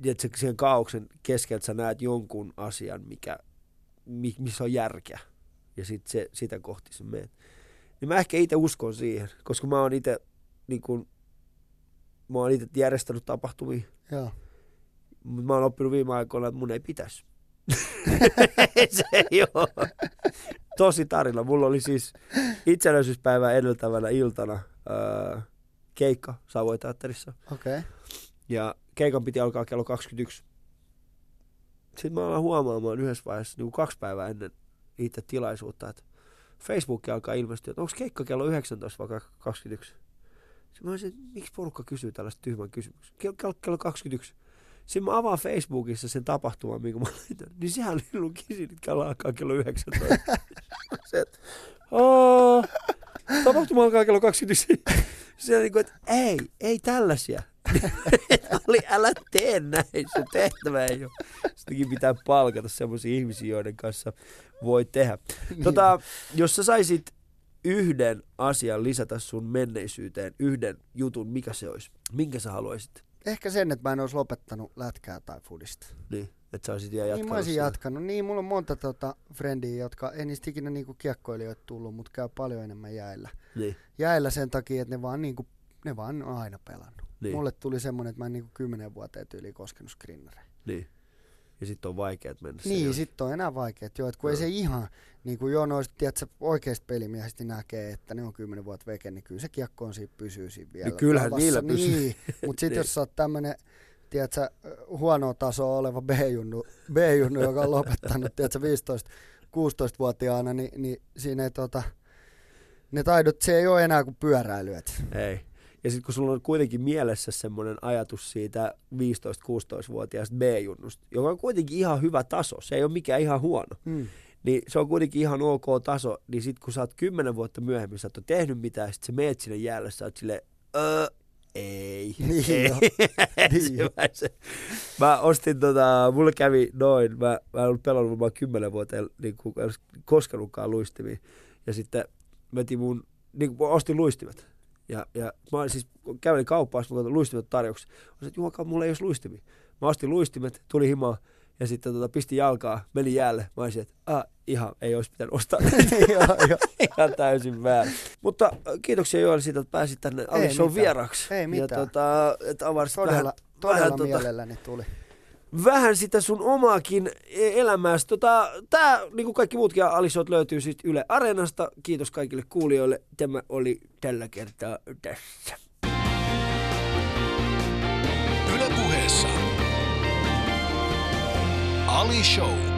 S2: että se, siihen kaauksen keskeltä sä näet jonkun asian, mikä, mi, missä on järkeä. Ja sit se, sitä kohti sä meet. Niin mä ehkä itse uskon siihen, koska mä oon itse niin kun, mä oon itse järjestänyt tapahtumia,
S3: Joo.
S2: mutta mä oon oppinut viime aikoina, että mun ei pitäisi. se ei ole. Tosi tarina. Mulla oli siis itsenäisyyspäivää edeltävänä iltana ää, keikka Savoy Teatterissa.
S3: Okei. Okay.
S2: Ja keikan piti alkaa kello 21. Sitten mä alan huomaamaan yhdessä vaiheessa niin kuin kaksi päivää ennen itse tilaisuutta, että Facebook alkaa ilmestyä, että onko keikka kello 19 vai 21. Sitten mä olisin, että miksi porukka kysyy tällaista tyhmän kysymyksen? Kello, kello 21. Sitten mä avaan Facebookissa sen tapahtuman, minkä mä laitan. Niin sehän oli ollut kisin, että kello alkaa kello 19. Se, että, "Aa, tapahtuma alkaa kello 21. Se niin kuin, että ei, ei tällaisia. oli, älä tee näin, sun tehtävä ei ole. Sittenkin pitää palkata semmoisia ihmisiä, joiden kanssa voi tehdä. Tota, jos sä saisit yhden asian lisätä sun menneisyyteen, yhden jutun, mikä se olisi? Minkä sä haluaisit?
S3: Ehkä sen, että mä en olisi lopettanut lätkää tai fudista.
S2: Niin, että sä olisit vielä
S3: Niin
S2: jatkanut
S3: mä olisin
S2: sitä.
S3: jatkanut. Niin, mulla on monta tota, frendiä, jotka ei niistä ikinä niinku kiekkoilijoita tullut, mutta käy paljon enemmän jäillä.
S2: Niin,
S3: Jäillä sen takia, että ne vaan, niinku, ne vaan on aina pelannut.
S2: Niin,
S3: Mulle tuli semmoinen, että mä en niinku kymmenen vuoteen tyyliin koskenut screenereihin.
S2: niin. Ja sitten on vaikeat mennä
S3: Niin, sitten on enää vaikeet. Joo, että kun ei
S2: Joo.
S3: se ihan, niin kuin joo, noista, tiedätkö, oikeista pelimiehistä näkee, että ne on kymmenen vuotta veke, niin kyllä se kiekko on siinä, pysyy siinä vielä.
S2: Niin kyllähän
S3: lavassa.
S2: niillä pysyy.
S3: Niin, mutta sitten
S2: Niin.
S3: jos sä oot tämmönen, tiedätkö, huonoa tasoa oleva B-junnu, B-junnu joka on lopettanut, tiedätkö, 15-16-vuotiaana, niin, niin siinä ei tota, ne taidot, se ei ole enää kuin pyöräilyet.
S2: Ei. Ja sitten kun sulla on kuitenkin mielessä semmoinen ajatus siitä 15-16-vuotiaasta B-junnusta, joka on kuitenkin ihan hyvä taso, se ei ole mikään ihan huono,
S3: Mm.
S2: niin se on kuitenkin ihan ok taso, niin sitten kun sä oot kymmenen vuotta myöhemmin, sä et ole tehnyt mitään, sit sä meet sinne jäälle, sä oot silleen, öö, ei.
S3: Niin
S2: ei.
S3: jo.
S2: Ensimmäisen. Mä ostin tota, mulle kävi noin, mä, mä en ollut pelannut varmaan kymmenen vuoteen, niin kuin, en koskenutkaan luistimiin. Ja sitten mä mun, niin kuin, ostin luistimet. Ja, ja mä olin siis kävelin kauppaassa, mutta luistimet tarjouksessa. Mä sanoin, että mulla ei olisi luistimia. Mä ostin luistimet, tuli himaa ja sitten tota, pisti jalkaa, meni jäälle. Mä olisin, että ah, ihan ei olisi pitänyt ostaa. ihan täysin väärin. Mutta äh, kiitoksia Joel siitä, että pääsit tänne Ali Show
S3: mitään.
S2: vieraksi.
S3: Ei
S2: Ja
S3: mitään.
S2: tota, että
S3: Todella,
S2: vähän,
S3: todella
S2: vähän, tota,
S3: mielelläni tuli.
S2: Vähän sitä sun omaakin e- elämääsi. Tota, tää, niin kuin kaikki muutkin Ali Showt löytyy siis Yle Areenasta. Kiitos kaikille kuulijoille. Tämä oli tällä kertaa tässä.
S1: Yle puheessa Ali Show.